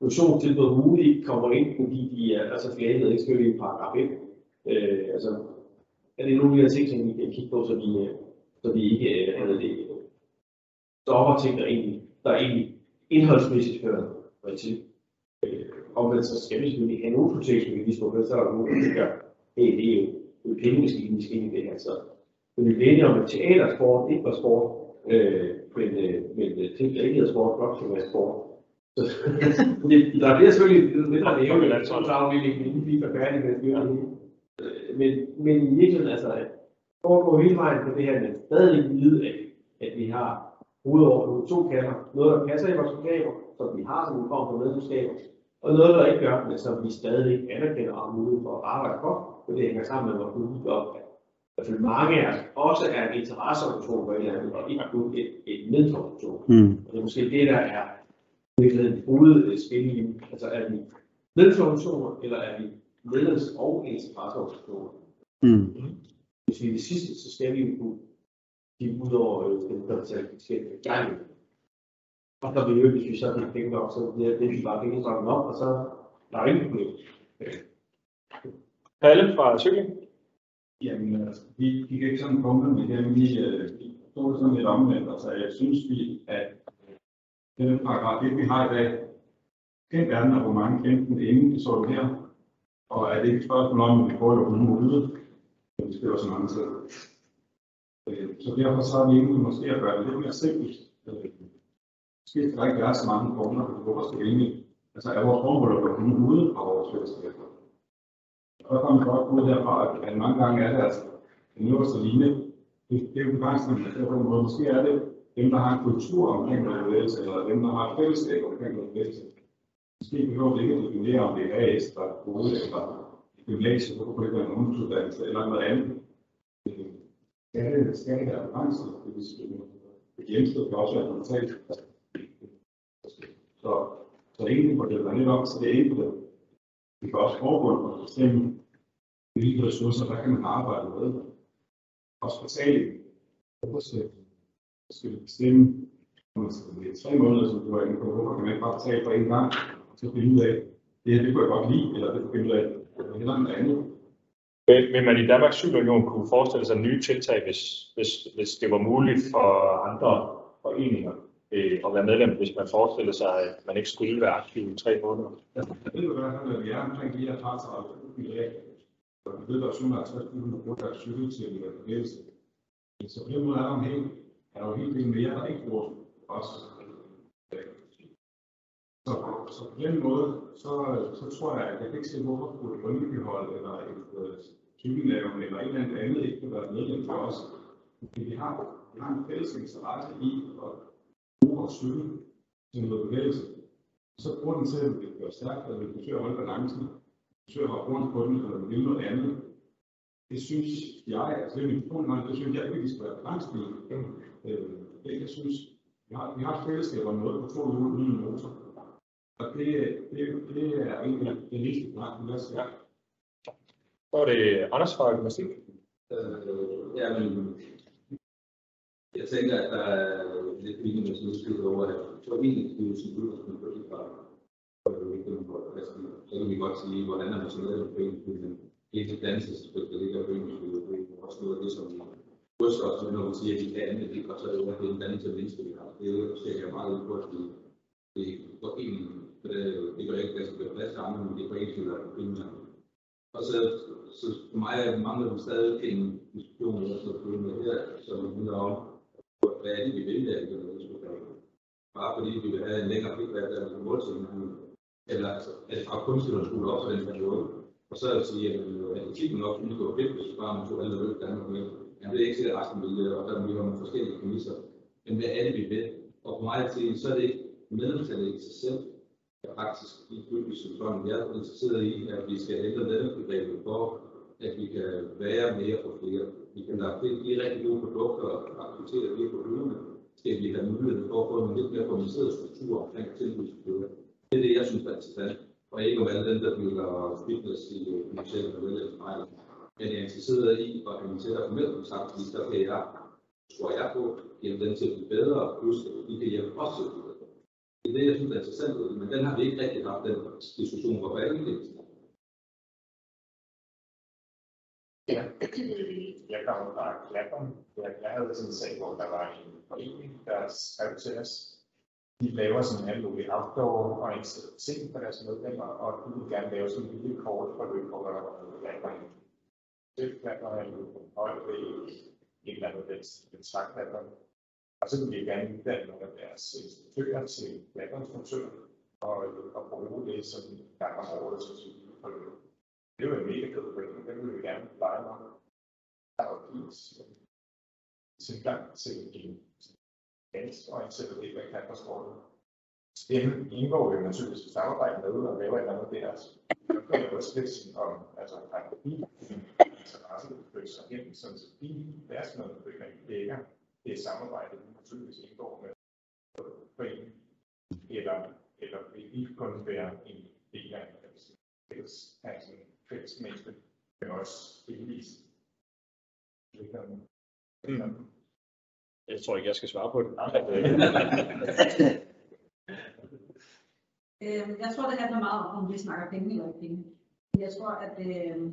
motionstilbud om uge, ikke kommer ind, fordi de er altså flaget ikke skal i paragraf 1? Øh, altså, er det nogle af de her ting, som vi kan kigge på, så vi, øh, så vi ikke øh, det, stopper ting, der egentlig, der egentlig indholdsmæssigt hører til. Øh, omvendt så skal vi selvfølgelig have nogle kritik, som vi lige står så er der nogen, der tænker, hey, det er jo det er penge, vi skal, ind i det her. Så, så vi bliver enige om, at teatersport ikke var sport, øh, men, øh, men øh, ting, der ikke hedder sport, godt kan være sport. Så, fordi der bliver selvfølgelig lidt af det, jo, så tager vi ikke lige FIFA færdig med det. Men, men i virkeligheden, altså, at foregå hele vejen på det her, men stadig vide, at, at vi har hovedover to kasser. Noget, der passer i vores begreber, som vi har som en form for medlemskaber, og noget, der ikke gør, men som vi stadig anerkender og har mulighed for at arbejde for, for det hænger sammen med vores politik op, at i hvert fald mange af os også er en interesseorganisation på et eller andet, og ikke kun et, et medlemsorganisation. Mm. Og det er måske det, der er virkeligheden hovedspil i, altså er vi medlemsorganisationer, eller er vi medlems- og interesseorganisationer? Mm. Hvis vi er det sidste, så skal vi jo kunne kigge ud over øh, den kapitalistiske gang. Og så vil jo, hvis vi så har penge nok, så bliver det vi bare penge sammen op, og så der er ingen problem. Palle fra Cykling. Jamen, altså, vi, vi kan ikke sådan komme med det, vi, øh, vi stod sådan lidt omvendt, altså jeg synes vi, at den paragraf 1, vi har i dag, kendt er den, og hvor mange kendte den inden, det så du her, og er det ikke et spørgsmål om, at vi får jo uden ude, men vi skriver så mange steder. Så derfor så er vi egentlig måske at gøre det lidt mere simpelt. Måske skal der ikke være så mange former, for vores egentlig, Altså er vores formål at komme ude fra vores fællesskaber. Og der kommer godt ud derfra, at mange gange er det altså den øverste linje. Det, det er jo begrænsningen på den måde. Måske er det dem, der har en kultur omkring noget bevægelse, eller dem, der har et fællesskab omkring noget bevægelse. Måske behøver det ikke at definere, om det er AS, der er gode, eller et gymnasie, hvorfor kunne det ikke være en ungdomsuddannelse, eller noget andet skatte, skatte er begrænset? Det vil sige, et hjemsted kan også være digitalt. Så, så egentlig må det være lidt op til det enkelte. Vi kan også forbund og bestemme, hvilke ressourcer, der kan man arbejde med. Også betaling. Så skal, vi bestemme, om man skal det tre måneder, som du var inde på, hvorfor kan man ikke bare betale for en gang, og så finde ud af, det her, det kunne jeg godt lide, eller det kunne finde ud af, eller noget andet. Vil, vil man i Danmarks Cykelunion kunne forestille sig nye tiltag, hvis, hvis, hvis det var muligt for andre foreninger øh, at være medlem, hvis man forestiller sig, at man ikke skulle være aktiv i tre måneder? Jeg ved jo hvad vi er omkring de her 30 i dag. Og vi ved, at der er 750.000 bruger deres cykel til en bevægelse. Så på den måde er der en hel, er der jo helt del mere, der ikke bruger os. Så, så på den måde, så, så tror jeg, at jeg kan ikke se, hvorfor et rønnebehold eller et øh, eller et eller andet andet ikke kan være medlem for os. Men vi har, vi har en fælles interesse i at bruge vores støtte til noget bevægelse. Så bruger den til, at vi bliver stærkt, at vi forsøger at holde balancen, forsøger at holde rundt på den, eller vi vil noget andet, det synes jeg, altså det er min personlige det synes jeg ikke, vi skal være balancen i. Øh, det, jeg synes, vi har, vi har et fællesskab om noget på to uger uden motor. Og det, det, det er egentlig det næste snak, vi lader sige. Så er det Anders fra Gymnastik. Øh, ja, men jeg tænker, at der er lidt weekend, som udskriver over, at foreningsstyrelsen udgangspunkt for det fra altså, så kan vi godt sige, hvordan er man så lavet en foreningsstyrelse. Hele det dannelsesspil, der ligger i og det er også noget af det, som husker bryster os når man siger, at vi kan andet, det, går så over, det jo en dannelse af mennesker, vi har. Det er jo, ser jeg meget ud på, at vi det er foreningen, for det, det gør ikke, at der skal være plads til andre, men det er på foreningsstyrelsen, der er primært. Og så, så for mig mangler vi stadig en diskussion, der skal følge her, som handler om, hvad er det, vi vil der i den Bare fordi vi vil have en længere feedback, der er målsætning, eller altså, at fra kunstnerskole op for den periode. Og så at sige, at øh, atletikken nok kunne gå fedt, hvis bare man tog alle løb Danmark med. Men det er ikke sikkert, at resten vil det, og der vil vi nogle forskellige præmisser. Men hvad er det, vi vil? Og for mig til, så er det ikke medlemstallet i sig selv, faktisk ligegyldigt som sådan. Jeg er interesseret i, at vi skal ændre medlemsbegrebet for, at vi kan være mere for flere. Vi kan lade flere de rigtig gode produkter og aktiviteter lige på hylderne, skal vi have mulighed for at få en lidt mere formaliseret struktur omkring tilbudsbøger. Det er det, jeg synes er interessant. Og ikke om alle dem, der bygger fitness i kommersielle og vælgerspejler. Men jeg er interesseret i at have en tættere formel kontakt, fordi der kan jeg, tror jeg på, hjælpe dem til at blive bedre, plus at de kan hjælpe os til at blive bedre. Det er det, jeg synes er interessant det, men den har vi ikke rigtig haft, den diskussion, hvor hvad er det Ja, jeg kommer fra Klappen. Jeg, jeg havde sådan en sag, hvor der var en forening, der skrev til os. De laver sådan en alt mulig outdoor-orienteret ting for deres medlemmer, og de vil gerne lave sådan en lille kort forløb, hvor der var noget klatring. Søgklatring, eller højvæg, et eller andet den, den. Og så vil de gerne uddanne nogle af deres instruktører til klatreinstruktører, og, og bruge det som en gang om året som sådan et forløb. Det er jo en mega fed forening, den vil vi gerne lege med. Der er jo fint tilgang til en ganske orienteret del af klatresport. Den indgår jo naturligvis i samarbejde med og laver et eller andet deres. Så kan jeg også lidt sådan om, altså, at vi interesse flytter sig hen, sådan så de deres medlemmer dækker det samarbejde, vi naturligvis indgår med foreningen, eller, eller vil vi kun være en del af fælles, altså fælles menneske, men også delvis. Mm. Jeg tror ikke, jeg skal svare på det. Øh, jeg tror, det handler meget om, om vi snakker penge eller ikke penge. Jeg tror, at øh,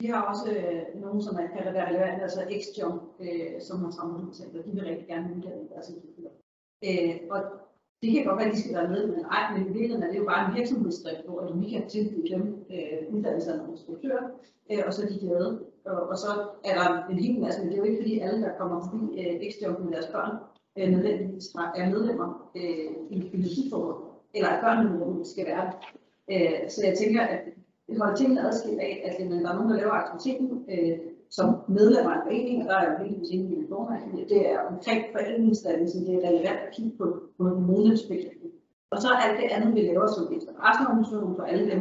vi har også øh, nogen, som man kalder være relevant, altså X-Jump, øh, som har samfundscenter. De vil rigtig gerne uddanne deres ingeniører. Øh, og det kan godt være, at de skal være med, men ej, men i virkeligheden er det jo bare en virksomhedsdrift, hvor vi kan tilbyde dem øh, uddannelse af nogle instruktører, øh, og så er de glade. Og, og, så er der en hel masse, men det er jo ikke fordi alle, der kommer forbi øh, X-Jump med deres børn, øh, nødvendigvis er medlemmer øh, i filosofiforhold eller at børnene skal være det. Øh, så jeg tænker, at holde tingene adskilt af, at øh, der er nogen, der laver aktiviteten øh, som medlemmer af en forening, og der er jo heldigvis ingen i formand, det er omkring forældreinstansen, det er relevant at kigge på, på medlemsbegrebet. Og så alt det andet, vi laver som interesseorganisation for alle dem,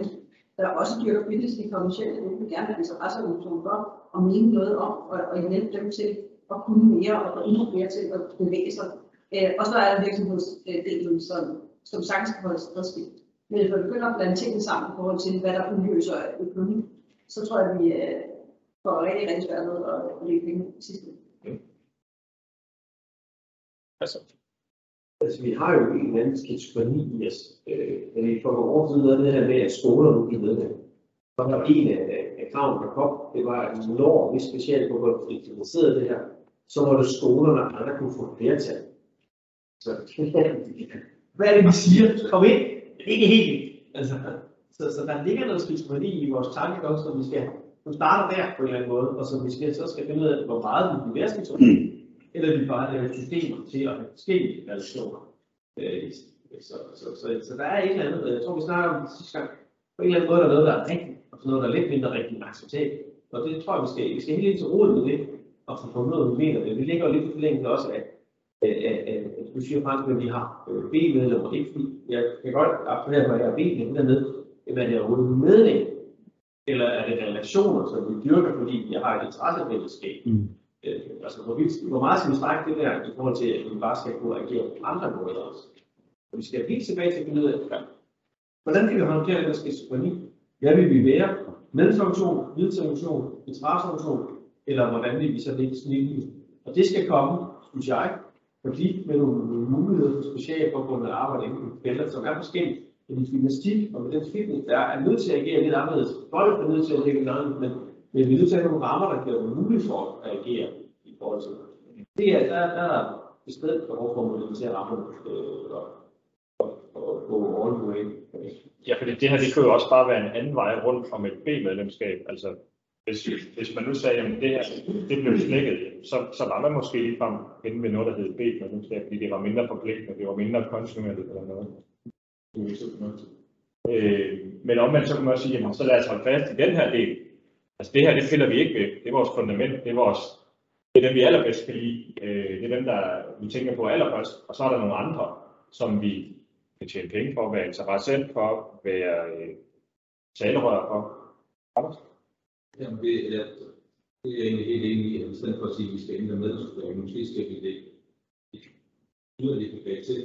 der også dyrker fitness i kommersielle, det vil gerne have interesseorganisation for at mene noget om, og, og hjælpe dem til at kunne mere og få endnu mere til at bevæge sig. Øh, og så er der virksomhedsdelen, som som sagtens kan holdes adskilt. Men hvis man begynder at blande tingene sammen i forhold til, hvad der udløser økonomi, så tror jeg, at vi øh, får rigtig, rigtig svært ved at, lægge penge i sidste ende. Altså. altså, vi har jo en eller anden skizofreni i os. Øh, for nogle år siden var det her med, at skoler nu blev med. Så var en af, af kravene, der kom, det var, at når vi specielt på hvor implementerede det her, så var det skolerne, der aldrig kunne få flertal. Så hvad er det, vi siger? Kom ind. Ikke helt. Altså, så, så der ligger noget skizofreni i vores tanke også, som vi skal som starter der på en eller anden måde, og så vi skal, så skal finde ud af, hvor meget vi bliver skizofreni, mm. eller vi bare laver systemer til at have forskellige relationer. Øh, så, så, så, så, der er et eller andet, jeg tror vi snakker om sidste gang, på en eller anden måde der er noget, der er rigtigt, og så noget, der er lidt mindre rigtigt acceptabelt. Og det tror jeg, vi skal, vi skal helt ind til roden med det, og få fundet noget, vi mener det. Vi ligger jo lidt for længe også af, du siger faktisk, at vi har B-medlemmer, ikke fordi jeg kan godt appellere mig, at jeg er B-medlem dernede, men er det overhovedet medlem, eller er det relationer, som vi dyrker, fordi jeg har et interessefællesskab? Mm. Øh, altså, hvor, vi, hvor meget skal vi strække det der, i forhold til, at vi bare skal kunne agere på andre måder også? Og vi skal helt tilbage til at finde ud af, hvordan kan vi håndtere den skizofreni? Hvad vil vi være? Medlemsorganisation, vidensorganisation, interesseorganisation, eller hvordan vil vi så lægge snittet? Og det skal komme, synes jeg, fordi med nogle muligheder for specialforbundet at arbejde inden for felter, som er forskellige. Men gymnastik og med den fitness, der er nødt til at agere lidt anderledes. Folk er nødt til at agere lidt anderledes, men, men vi er nødt til at have nogle rammer, der gør det muligt for at agere i forhold til det. Er, der, der er et sted behov for at modernisere rammerne øh, og, og, og gå all the way. Ja, fordi det her, det kunne jo også bare være en anden vej rundt om et B-medlemskab. Altså, hvis, hvis man nu sagde, at det her det blev slækket, så, så var man måske ligefrem inde ved noget, der hed B-medlemskab, fordi det var mindre forpligtende, det var mindre konsumerende eller noget. Øh, men omvendt så kan man også sige, jamen, så lad os holde fast i den her del. Altså det her, det finder vi ikke ved. Det er vores fundament, det er vores det er dem, vi allerbedst kan lide. Øh, det er dem, der vi tænker på allerførst. Og så er der nogle andre, som vi kan tjene penge for, være interessant for, være øh, talerør for. Jamen, det, ja, det er jeg egentlig helt enig i, at i stedet for at sige, at vi skal ændre medlemsplanen, måske skal vi det yderligere tilbage til,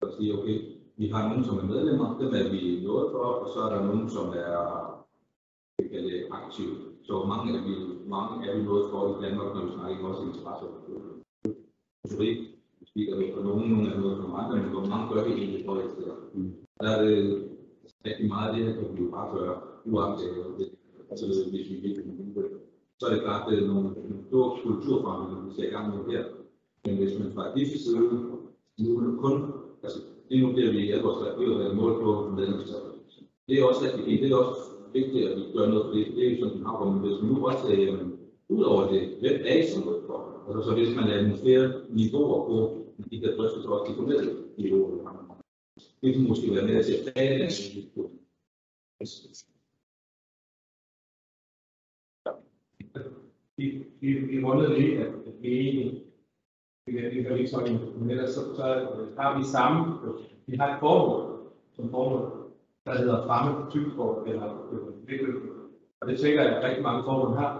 og sige, okay, vi har nogen, som er medlemmer, dem er vi nået for, og så er der nogen, som er det aktive. Så mange er vi, mange er vi nået for i Danmark, når vi snakker også interesse retorik, speaker vi for nogen, nogle er noget for mange, men hvor mange gør vi egentlig for et sted. Der er det rigtig meget af det her, kan vi jo bare gøre, uagtet det altså hvis vi ikke kan virkelig det. så er det klart, at det er nogle, nogle store kulturforandringer, vi ser i gang med her. Men hvis man fra DIFs side, nu kun, altså lige nu bliver vi i Alvorsland mål på medlemstal. Det er også rigtig det er også vigtigt, at vi gør noget for det, det er jo sådan en havre, men hvis man nu også er jamen, ud over det, hvem er I som for? Altså så hvis man er nogle flere niveauer på de der drøftelser, også de formelle niveauer, det kunne måske være med til at tage den vi, vi, vi rundede lige, at, at vi er enige. Vi kan, vi ikke ligesom sådan, men ellers så, så har vi samme, vi har et formål som formål, der hedder fremme cykelsport eller udvikling. Og det tænker jeg, at rigtig mange formål har.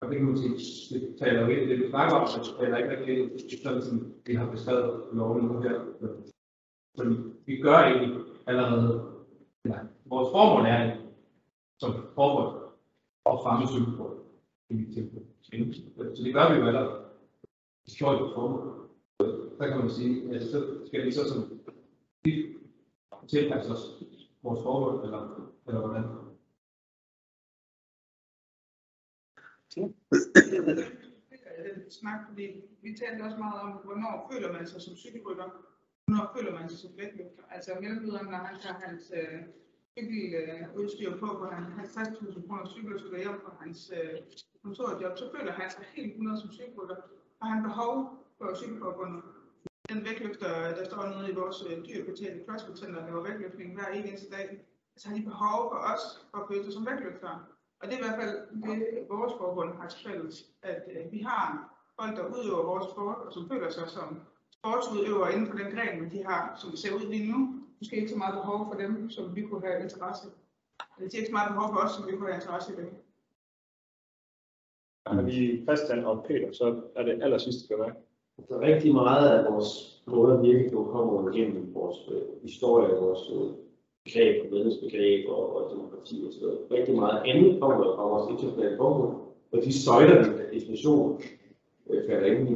Og det kan man sige, det taler jo ind, det vi snakker om, men det taler ikke rigtig sådan, som vi har beskrevet loven nu her. Fordi vi gør egentlig allerede, ja, vores formål er som formål at fremme cykelsport i mit tilfælde. Så det gør vi jo allerede. Det skal jo formål. Så kan man sige, at så skal vi så som tilpasse os vores forhold, eller, eller hvordan? snak, fordi vi talte også meget om, hvornår føler man sig som cykelrytter, hvornår føler man sig som vægtløfter. Altså mellemlederen, når han tager hans øh, cykeludstyr øh, på, hvor han har 60.000 kroner cykel og cykler hjem fra hans øh, kontorjob, så føler han sig helt 100 som cykelrytter. Og han behov for cykelforbundet. Den vægtløfter, der står nede i vores øh, dyrbetalte CrossFit Center, der laver vægtløftning hver eneste dag, så har de behov for os for at føle sig som vægtløftere. Og det er i hvert fald det, vores forbund har til fælles, at øh, vi har folk, der udøver vores sport, og som føler sig som sportsudøvere inden for den gren, de har, som det ser ud lige nu, måske ikke så meget behov for dem, som vi kunne have interesse i. Eller de har ikke så meget behov for os, som vi kunne have interesse i dem. Er vi Christian og Peter, så er det aller sidste bemærk. Så rigtig meget af vores måde at virke på kommer gennem vores øh, historie, vores øh, begreb og vidensbegreb og, og demokrati og så. Rigtig meget andet kommer fra vores internationale formål, og de søjler, vi af definition øh, falder ind i.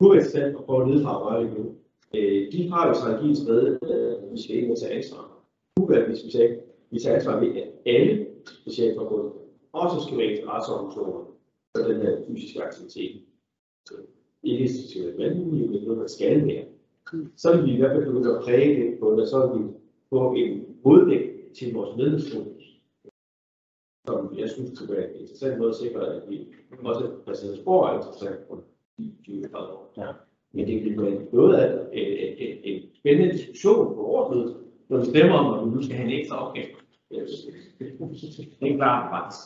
Kunne stand at prøve at lede fra nu. Øh, de har jo strategiens med, øh, vi skal ind og tage ansvar. Kunne hvis vi tager, vi tager ansvar ved, at alle specialforbund også skal være interesseorganisationer for den her fysiske aktivitet. Så ikke skal være vandmuligt, men noget, der skal være. Så vil vi i hvert fald begynde at præge det på det, så vil vi få en modvægt til vores medlemsfokus, som jeg synes kunne være en interessant måde at sikre, at vi også præcis spor er interessant på de 20 år. Ja. Men det vil være noget af en, en, en spændende diskussion på ordnet, når vi stemmer om, at vi nu skal have en ekstra opgave. Det er klart, faktisk.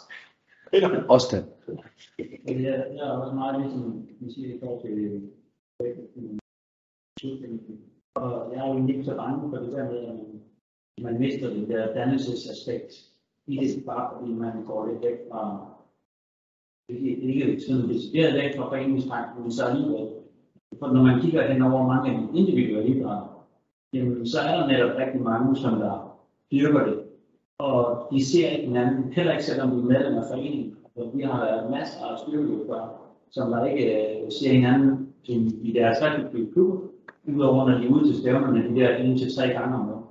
Også det. Men jeg, er også meget ligesom, vi siger i forhold til og jeg er jo ikke så bange for det der med, at man, man mister det der dannelsesaspekt i det, bare fordi man går lidt væk fra, ikke, ikke sådan decideret væk fra foreningstanken, men så alligevel. For når man kigger hen over mange af de individuelle idrætter, jamen, så er der netop rigtig mange, som der dyrker det. Og de ser ikke hinanden, heller ikke selvom de er medlem af foreningen. For vi har været masser af styrkeløbere, som der ikke øh, ser hinanden i, i deres respektive klubber, udover når de er ude til stævnerne de der en til tre gange om året.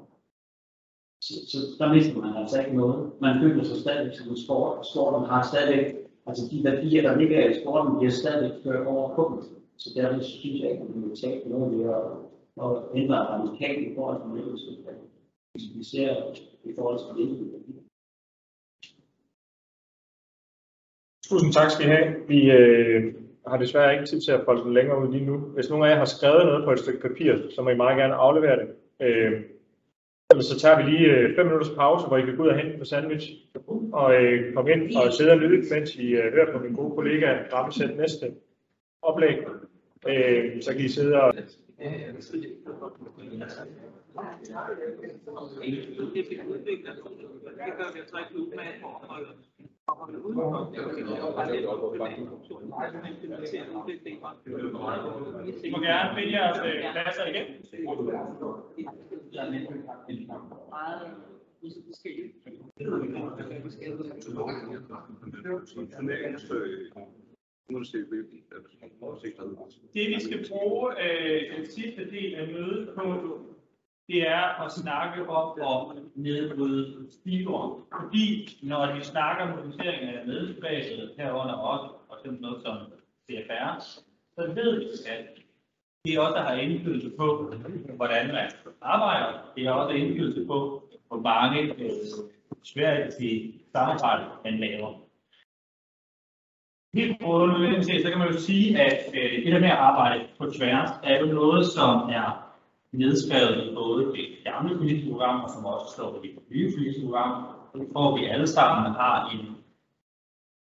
Så, så der mister man altså ikke noget. Man føler sig stadig som en sport, og sporten har stadigvæk, altså de værdier, der ligger i sporten, bliver stadigvæk ført over på dem. Så derfor synes jeg ikke, at vi vil tage noget ved at, at ændre radikalt i forhold til miljøet. Hvis vi ser i forhold til det. Tusind tak skal I have. Vi øh, har desværre ikke tid til at folde den længere ud lige nu. Hvis nogen af jer har skrevet noget på et stykke papir, så må I meget gerne aflevere det. Øh, så tager vi lige øh, 5 minutters pause, hvor I kan gå ud og hente på sandwich og øh, komme ind og sidde og lytte, mens I øh, hører på min gode kollega rammesætte næste oplæg. Øh, så kan I sidde og... I må gerne finde jeres øh, pladser igen. Det vi skal bruge øh, den sidste del af mødet på, det er at snakke om at nedbryde stiger. Fordi når vi snakker om modernisering af medlemsbaset herunder også, og sådan noget som CFR, så ved vi, at det også har indflydelse på, hvordan man arbejder. Det har også indflydelse på, hvor mange øh, svære samarbejde man laver. Helt grundlæggende set, så kan man jo sige, at øh, det der med at arbejde på tværs, er jo noget, som er nedskrevet i både det gamle politiske program, og som også står i det nye politiske program, hvor vi alle sammen har en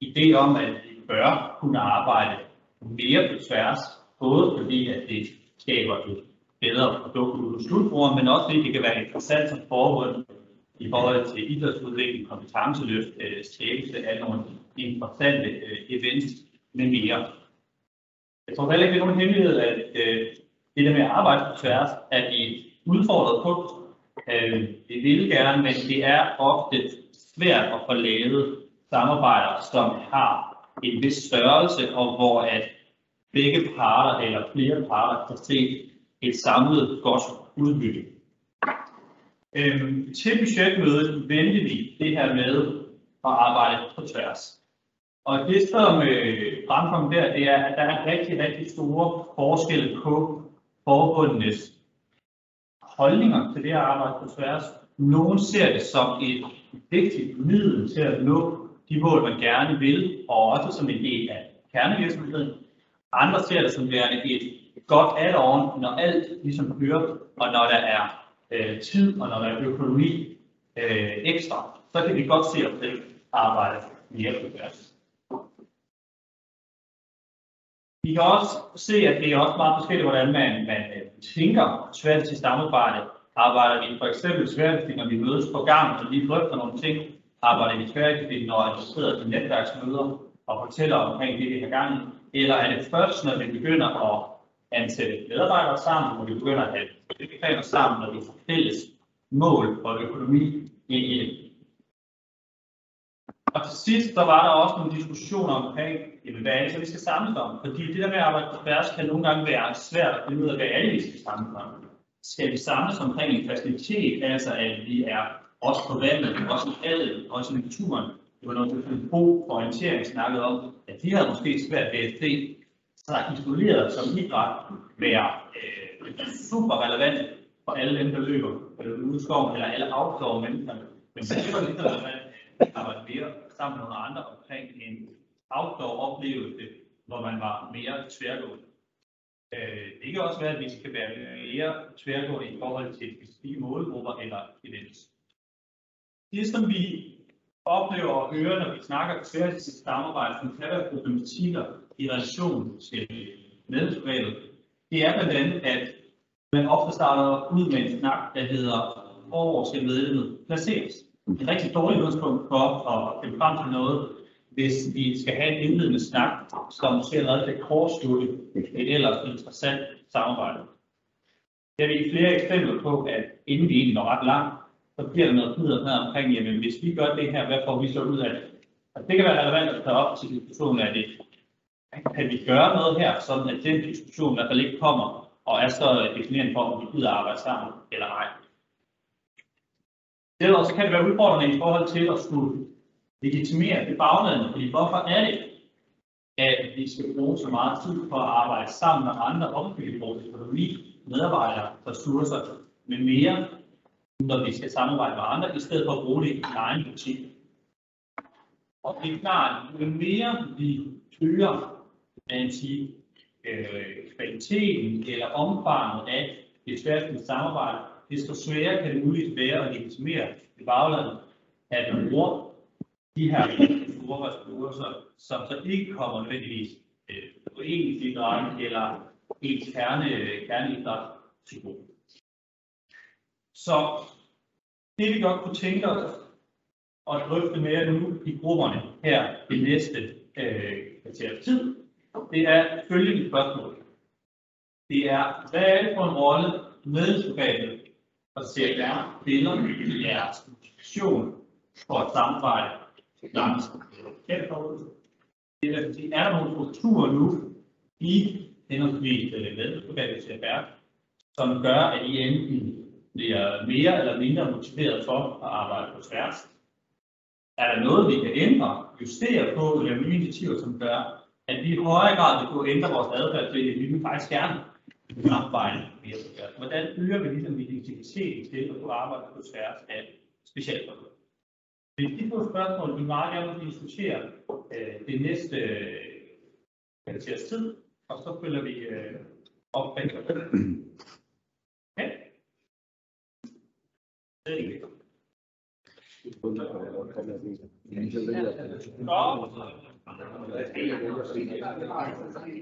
idé om, at vi bør kunne arbejde mere på tværs, både fordi at det skaber et bedre produkt ud hos slutbrugeren, men også fordi det kan være interessant som forbund i forhold til idrætsudvikling, kompetenceløft, øh, skabelse af nogle interessante øh, events med mere. Jeg tror heller ikke, det er nogen hemmelighed, at øh, det der med at arbejde på tværs, at vi udfordret på. Øh, det vil gerne, men det er ofte svært at få lavet samarbejder, som har en vis størrelse, og hvor at begge parter eller flere parter kan se et samlet godt udbytte. Øhm, til budgetmødet vendte vi det her med at arbejde på tværs. Og det, som øh, fremkom der, det er, at der er rigtig, rigtig store forskelle på forbundenes holdninger til det her arbejde på tværs. Nogle ser det som et vigtigt middel til at nå de mål, man gerne vil, og også som en del af kernevirksomheden. Andre ser det som værende et godt add-on, når alt ligesom hører, og når der er øh, tid, og når der er økonomi øh, ekstra, så kan vi godt se at det arbejde mere på tværs. Vi kan også se, at det er også meget forskelligt, hvordan man, man øh, tænker tænker til samarbejde. Arbejder vi for eksempel tværgiftigt, når vi mødes på gang, og lige drøfter nogle ting, arbejder vi tværgiftigt, når vi sidder til netværksmøder og fortæller omkring det, vi har gang i, eller er det først, når vi begynder at ansætte medarbejdere sammen, når vi begynder at have planer sammen, når vi får fælles mål og økonomi ind i det. Og til sidst, så var der også nogle diskussioner omkring, jamen, hvad er det så, vi skal samles om? Fordi det der med at arbejde på tværs kan nogle gange være svært at finde ud af, hvad er det, vi skal samles om? Skal vi samles omkring en facilitet, altså at vi er også på vandet, også i havet, også i naturen? Det var noget, der Bo for orientering snakkede om, at de havde måske svært ved at se sig isoleret som idræt være øh, super relevant for alle dem, der løber eller ude i skoven, eller alle outdoor mennesker. Men det var lidt relevant at arbejde mere sammen med nogle andre omkring en outdoor-oplevelse, hvor man var mere tværgående. Øh, det kan også være, at vi skal være mere tværgående i forhold til specifikke målgrupper eller events. Det, som vi oplever og hører, når vi snakker tværgående samarbejde, som kan være problematikker i relation til medlemsbrevet, det er blandt andet, at man ofte starter ud med en snak, der hedder, hvor skal medlemmet placeres? Et rigtig dårligt udgangspunkt for at finde frem til noget, hvis vi skal have en indledende snak, som ser allerede kan kortslutte et ellers interessant samarbejde. Der er vi flere eksempler på, at inden vi egentlig når ret langt, så bliver der noget fnider her omkring, jamen hvis vi gør det her, hvad får vi så ud af det? Og det kan være relevant at tage op til diskussionen af det. Kan vi gøre noget her, sådan at den diskussion i hvert fald ikke kommer, og er så definerende for, om vi gider arbejde sammen eller ej. Derudover så kan det være udfordrende i forhold til at skulle legitimere det baglandet, fordi hvorfor er det, at vi skal bruge så meget tid på at arbejde sammen med andre, omkring vores økonomi, medarbejdere, ressourcer med mere, når vi skal samarbejde med andre, i stedet for at bruge det i egen butik. Og det er klart, jo mere vi øger man sige, øh, kvaliteten eller omfanget af det tværgående samarbejde, desto sværere kan det muligt være at legitimere i baglandet, at man bruger de her store ressourcer, som så ikke kommer nødvendigvis øh, på en idræt eller ens kerne, kerneidræt til gode. Så det vi godt kunne tænke os at drøfte mere nu i grupperne her i næste øh, kvarter tid, det er følgende spørgsmål. Det er, hvad er det for en rolle medlemsbegrebet og CRR spiller i jeres motivation for at samarbejde langs det vil sige, er der nogle strukturer nu i henholdsvis øh, medlemskabet til CFR, som gør, at I enten bliver mere eller mindre motiveret for at arbejde på tværs. Er der noget, vi kan ændre, justere på, eller nye initiativer, som gør, at vi i højere grad vil kunne ændre vores adfærd til, at vi vil faktisk gerne arbejde mere på tværs. Hvordan øger vi ligesom legitimiteten til at kunne arbejde på tværs af specialprodukter? Hvis de to spørgsmål, vi meget gerne vil diskutere øh, det næste øh, kvarters tid, og så følger vi øh, op bagefter. Okay?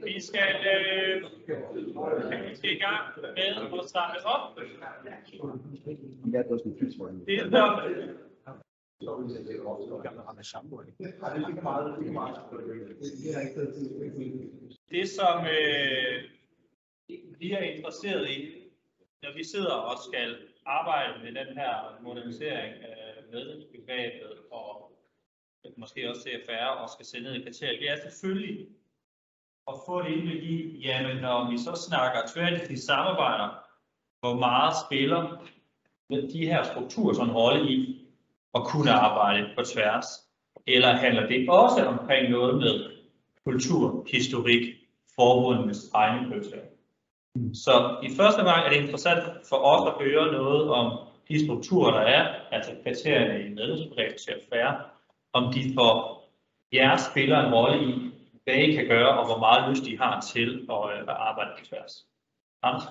Vi skal, øh, vi skal i gang med at starte op. Det er Det, som øh, vi er interesseret i, når vi sidder og skal arbejde med den her modernisering af medlemsbegrebet og måske også CFR og skal sende i kriterier, det er selvfølgelig at få et indblik i, jamen når vi så snakker tværtimod samarbejder, hvor meget spiller de her strukturer sådan en rolle i at kunne arbejde på tværs? Eller handler det også omkring noget med kultur, historik, forbundenes egne kriterier? Så i første omgang er det interessant for os at høre noget om de strukturer, der er, altså kriterierne i medlemsbegrebet til at færre, om de for jer spiller en rolle i, hvad I kan gøre, og hvor meget lyst I har til at, øh, at arbejde på tværs. Anders?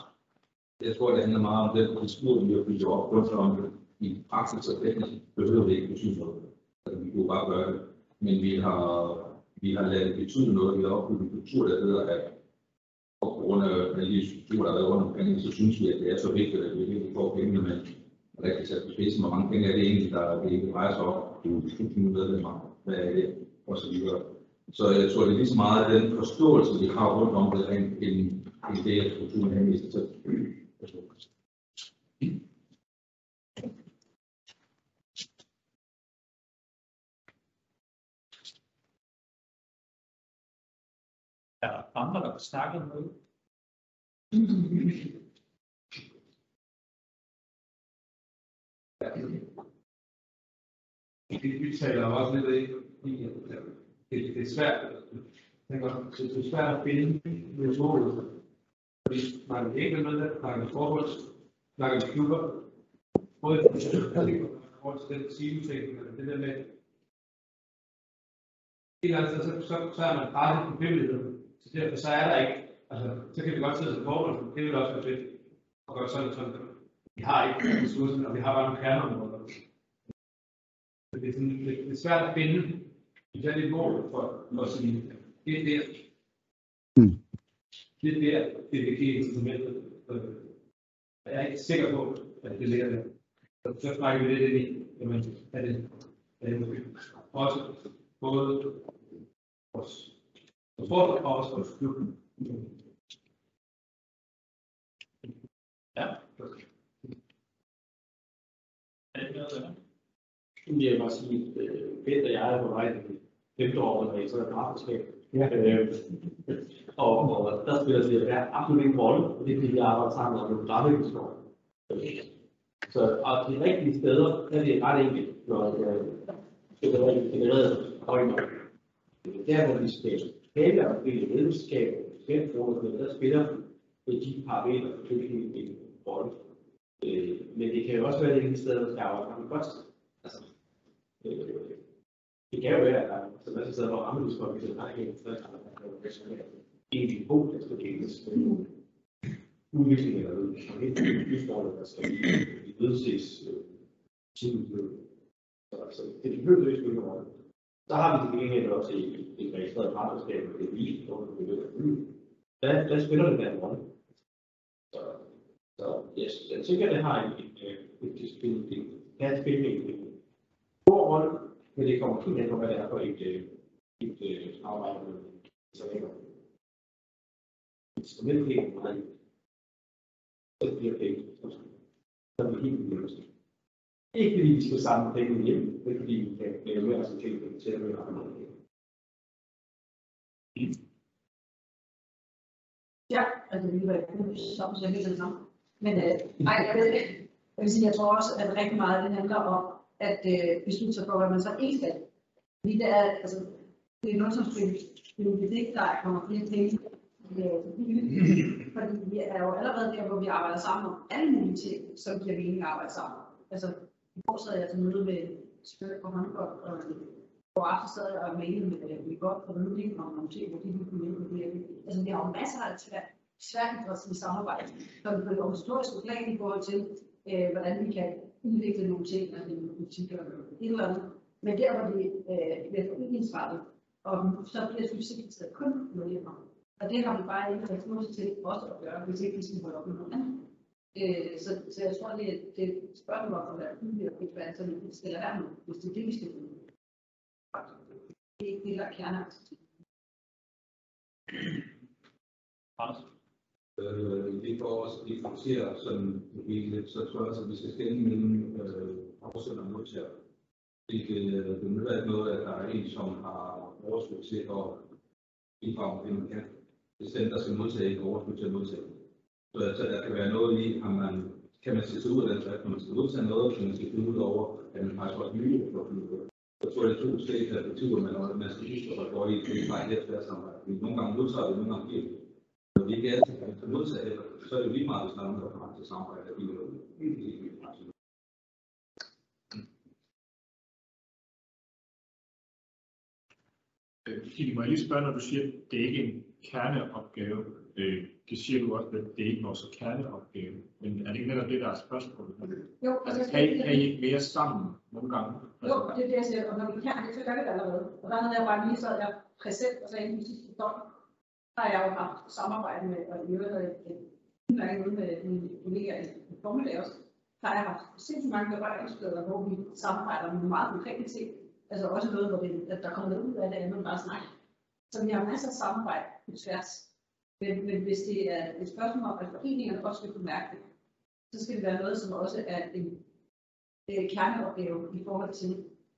Jeg tror, det handler meget om den kultur, vi har bygget op rundt om. I praksis og teknisk behøver vi ikke betyde noget. Altså, vi kunne bare gøre det. Men vi har, vi har lavet det betyde noget. Vi har opbygget en kultur, der hedder, at på grund af alle de strukturer, der er rundt omkring, så synes vi, at det er så vigtigt, at vi virkelig får pengene med rigtig sat på spidsen. Hvor mange penge er det egentlig, der det egentlig drejer sig om? Du er tusind medlemmer. Hvad er det? Og så videre. Så jeg tror, det er lige så meget den forståelse, vi har rundt om det, en, en, en del af strukturen henviser til. Er der andre, der vil snakke om noget? Det vi taler også lidt i, fordi øh, det, det er svært, øh, jeg tænker, det er svært at finde metoder. Fordi man ikke med det, man vi forbund, snakker vi klubber, både i forhold til den siloting, eller det der med, et eller andet sted, så, så, så er man bare på frivilligheden. Så derfor så er der ikke, altså, så kan vi godt sidde som forhold, det vil også være fedt. Og gøre sådan og sådan. Vi har ikke ressourcer, og vi har bare nogle kerneområder. Det er, sådan, det, det er svært at finde et særligt mål for, for at sige, det er der. Det er der, det er det incitamentet. Jeg er ikke sikker på, at det ligger der. Så, så snakker vi lidt ind i, jamen, er det, er det også både vores sport og også vores klub. Ja. Er det noget, der? Jeg bare sige, at Peter og jeg er på vej til femte år, når I så er partnerskab. Ja. Øh, og, og der spiller det ja, absolut ingen rolle, og det er fordi, vi arbejder sammen om nogle rammevilkår. Så og de rigtige steder, der er det ret enkelt, når øh, det er genereret højt. Der, hvor vi skal tale om det ledelseskab, skændforbundet, der spiller de parametre selvfølgelig en rolle. Øh, men det kan jo også være det sted, der skal arbejde godt. Altså, øh, det kan jo være, at der er så masser af steder, hvor rammevilkår, vi har ikke en egentlig punkt, der skal deles med nogle udviklinger derude, som helt udfordret, der skal vedses tidligere. Så det behøver ikke spille nogen. Så har vi til gengæld også et, et registreret partnerskab med lige, hvor vi vil der, der spiller det der en rolle. Så, så yes, jeg tænker, at det har en, et, et, en, et, en, en, en, en, en stor rolle, men det kommer helt an på, hvad det er for et, øh, et, et, arbejde med isolering. Instrumentdelen er så bliver penge. Så er vi helt vildt. Ikke fordi vi skal samle penge hjem, men fordi vi kan lave mere resultater til at være andre. Ja, altså vi var jo sammen så helt det samme. Men øh, ej, jeg ved ikke. Jeg vil sige, jeg tror også, at rigtig meget det handler om at øh, beslutte sig for, hvad man så ikke skal. Fordi det er, altså, det er noget som spil, der kommer flere penge. Øh, Fordi vi er jo allerede der, hvor vi arbejder sammen om alle mulige ting, som giver mening at arbejde sammen. Altså, i går sad jeg til møde med Spør på håndbold, og hvor aften sad jeg og mailede med, med godt for Røding om nogle ting, hvor de kunne komme ind på det. her. Altså, vi har jo masser af tvær, i samarbejde, som på det organisatoriske plan i forhold til, øh, hvordan vi kan udvikle nogle ting, altså nogle butikker eller et eller andet. Men der, hvor det øh, bliver foreningsrettet, og så bliver succeskriteriet kun medlemmer. Og det har vi bare ikke ressourcer til også at gøre, hvis ikke vi skal holde op med noget andet. Øh, så, så jeg tror, det er, det er et spørgsmål om at være ude og ikke være sådan, vi skal lade være med, hvis det er det, vi skal bruge. Det er ikke det, der er kerneaktivitet. Anders? Øh, det får os vi som sådan hele, så tror jeg også, at vi skal stemme mellem øh, afsender og modtager. Det, kan øh, det nytter ikke noget, at der er en, som har overskud til at bidrage med det, man kan. Hvis den, der skal modtage, ikke overskud til at modtage. Så, så der kan være noget i, at man kan man se sig ud af den drift, når man skal modtage noget, så man skal finde ud over, at man faktisk også nye for at finde ud af. Jeg tror, det er to forskellige perspektiver, men man skal huske at gå i, det er bare et samarbejde. Nogle gange modtager vi, nogle gange giver vi. Når vi ikke altid kan tage modtage det, så er det jo lige meget, hvis der er nogen, der kommer til samarbejde, at vi er helt, helt praktisk. Øh, Kili, må jeg lige spørge, når du siger, at det ikke er en kerneopgave, øh, det siger du også, at det er ikke vores kerneopgave, men er det ikke netop det, der er spørgsmålet? Jo, altså, kan, I, kan I ikke mere sammen nogle gange? Jo, det er det, jeg siger, og når vi kan det, så gør vi det allerede. Og der havde jeg bare lige sad jeg præsent og sagde, at sidste døgn, der har jeg jo haft samarbejde med, og i øvrigt havde jeg udmærket med mine kolleger i formiddag også, der har jeg haft sindssygt mange berøringsflader, hvor vi samarbejder med meget konkrete ting. Altså også noget, hvor det, at der kommer noget ud af det, andet bare snak. Så vi har masser af samarbejde på tværs. Men, men hvis det er et spørgsmål om, at foreningerne også skal kunne mærke det, så skal det være noget, som også er en en kerneopgave i forhold til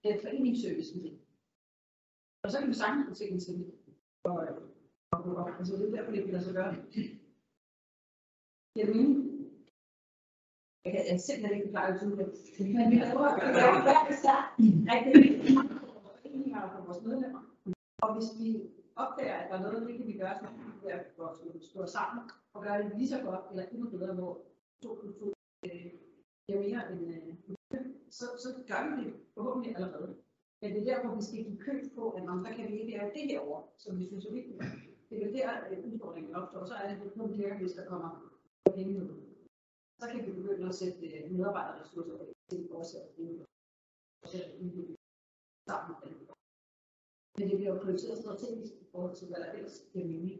den foreningsservice. Og så kan vi sagtens få tingene til og, øh, og, og, altså det er derfor, det kan lade sig gøre. Giver det mening? Jeg kan jeg simpelthen ikke klare det tydeligt. Men vi prøver at gøre hver især rigtig foreninger for vores medlemmer. Og hvis vi opdager, at der er noget, det kan vi gøre, så kan vi at stå sammen og gøre det lige så godt, eller endnu bedre, hvor to øh, giver mere end øh, så, så gør vi det forhåbentlig allerede. Men det er der, hvor vi skal give køb på, at man, så kan vi ikke lave det herovre, som vi synes er vigtigt. Det er vel der, at udfordringen opstår, så er det på det, hvis der kommer penge ud. Så kan vi begynde at sætte øh, medarbejderressourcer medarbejderressourcer til at fortsætte sammen. Men det bliver jo prioriteret strategisk i forhold til, hvad der ellers giver mening.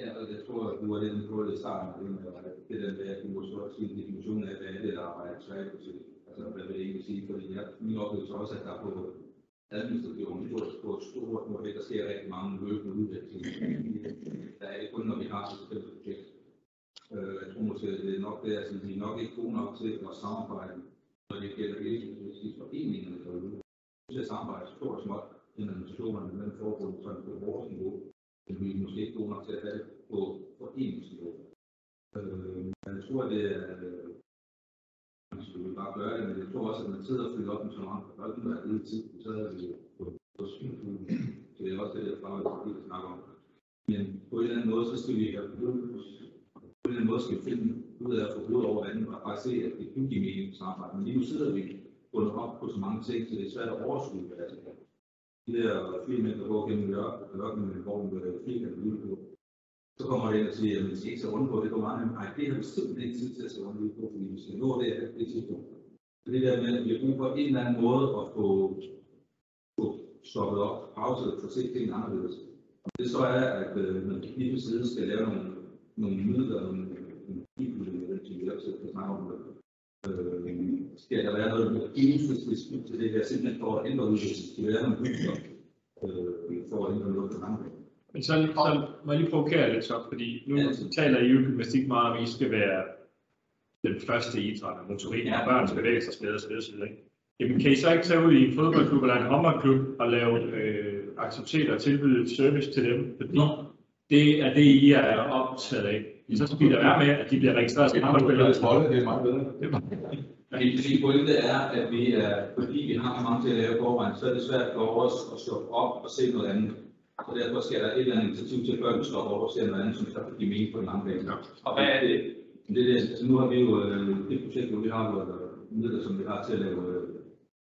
Ja, og jeg tror, at du var lidt på det starten, det med, det der med, at du må så sige en definition af, hvad er det, der arbejder tværligt til. Altså, hvad vil det egentlig sige? Fordi jeg, min oplevelse også, at der på administrationen, på, på et stort projekt, der sker rigtig mange løbende udviklinger. Der er ikke kun, når vi har et bestemt projekt. Øh, jeg tror måske, det er nok det, at vi er nok ikke gode nok til at samarbejde, når det gælder hele foreningerne derude. Vi skal samarbejde stort og småt, inden administrationerne, men forbundet, sådan på vores niveau men vi er måske ikke gode nok til at have det på foreningsniveau. Øh, men jeg tror, det er, Altså, man skulle bare gøre det, men jeg tror også, at man sidder og fylder op med så mange folk, der er lidt tid, så er det på, på synfuglen. Så det er også det, jeg bare vil snakke om. Men på en eller anden måde, så skal vi have på en eller anden måde skal finde ud af at få hovedet over vandet, og bare se, at det kunne give mening samarbejde. Men lige nu sidder vi bundet op på så mange ting, så det er svært at overskue, hvad det er de der fire mænd, der går gennem ørkenen med hvor med firkantet ud på. Så kommer det ind og siger, at man skal ikke så rundt på, det går meget nemt. Nej, det har vi simpelthen ikke tid til at se rundt på, fordi vi skal nå det her på det tidspunkt. Så det der med, at vi har brug for en eller anden måde at få, få stoppet op, pauset, få set tingene anderledes. Og det så er, at øh, man lige på siden skal lave nogle, nogle midler, nogle, nogle bibelmidler, som vi også kan snakke om det. Øh, skal der være noget enhedslisk til det her, simpelthen for at ændre udviklingen. Skal der være nogle bygger øh, for at ændre noget på andre. Men så, så må jeg lige provokere lidt så, fordi nu ja. taler I jo gymnastik meget om, at I skal være den første idræt, og motorik, ja. og børn skal bevæge sig osv. osv. osv. Jamen, kan I så ikke tage ud i en fodboldklub eller en håndboldklub og lave øh, aktiviteter og tilbyde service til dem? Fordi det er det, I er optaget af. Så skal da være med, at de bliver registreret som håndboldspillere. Det er meget bedre. Min min pointe er, at vi er, fordi vi har så mange til at lave forvejen, så er det svært for os at stå op og se noget andet. Så derfor skal der et eller andet initiativ til, før vi stopper op og ser noget andet, som så kan give mening på den lange bane. Og hvad er det? Det der, det, altså nu har vi jo øh, det projekt, hvor vi har jo øh, midler, som vi har til at lave øh,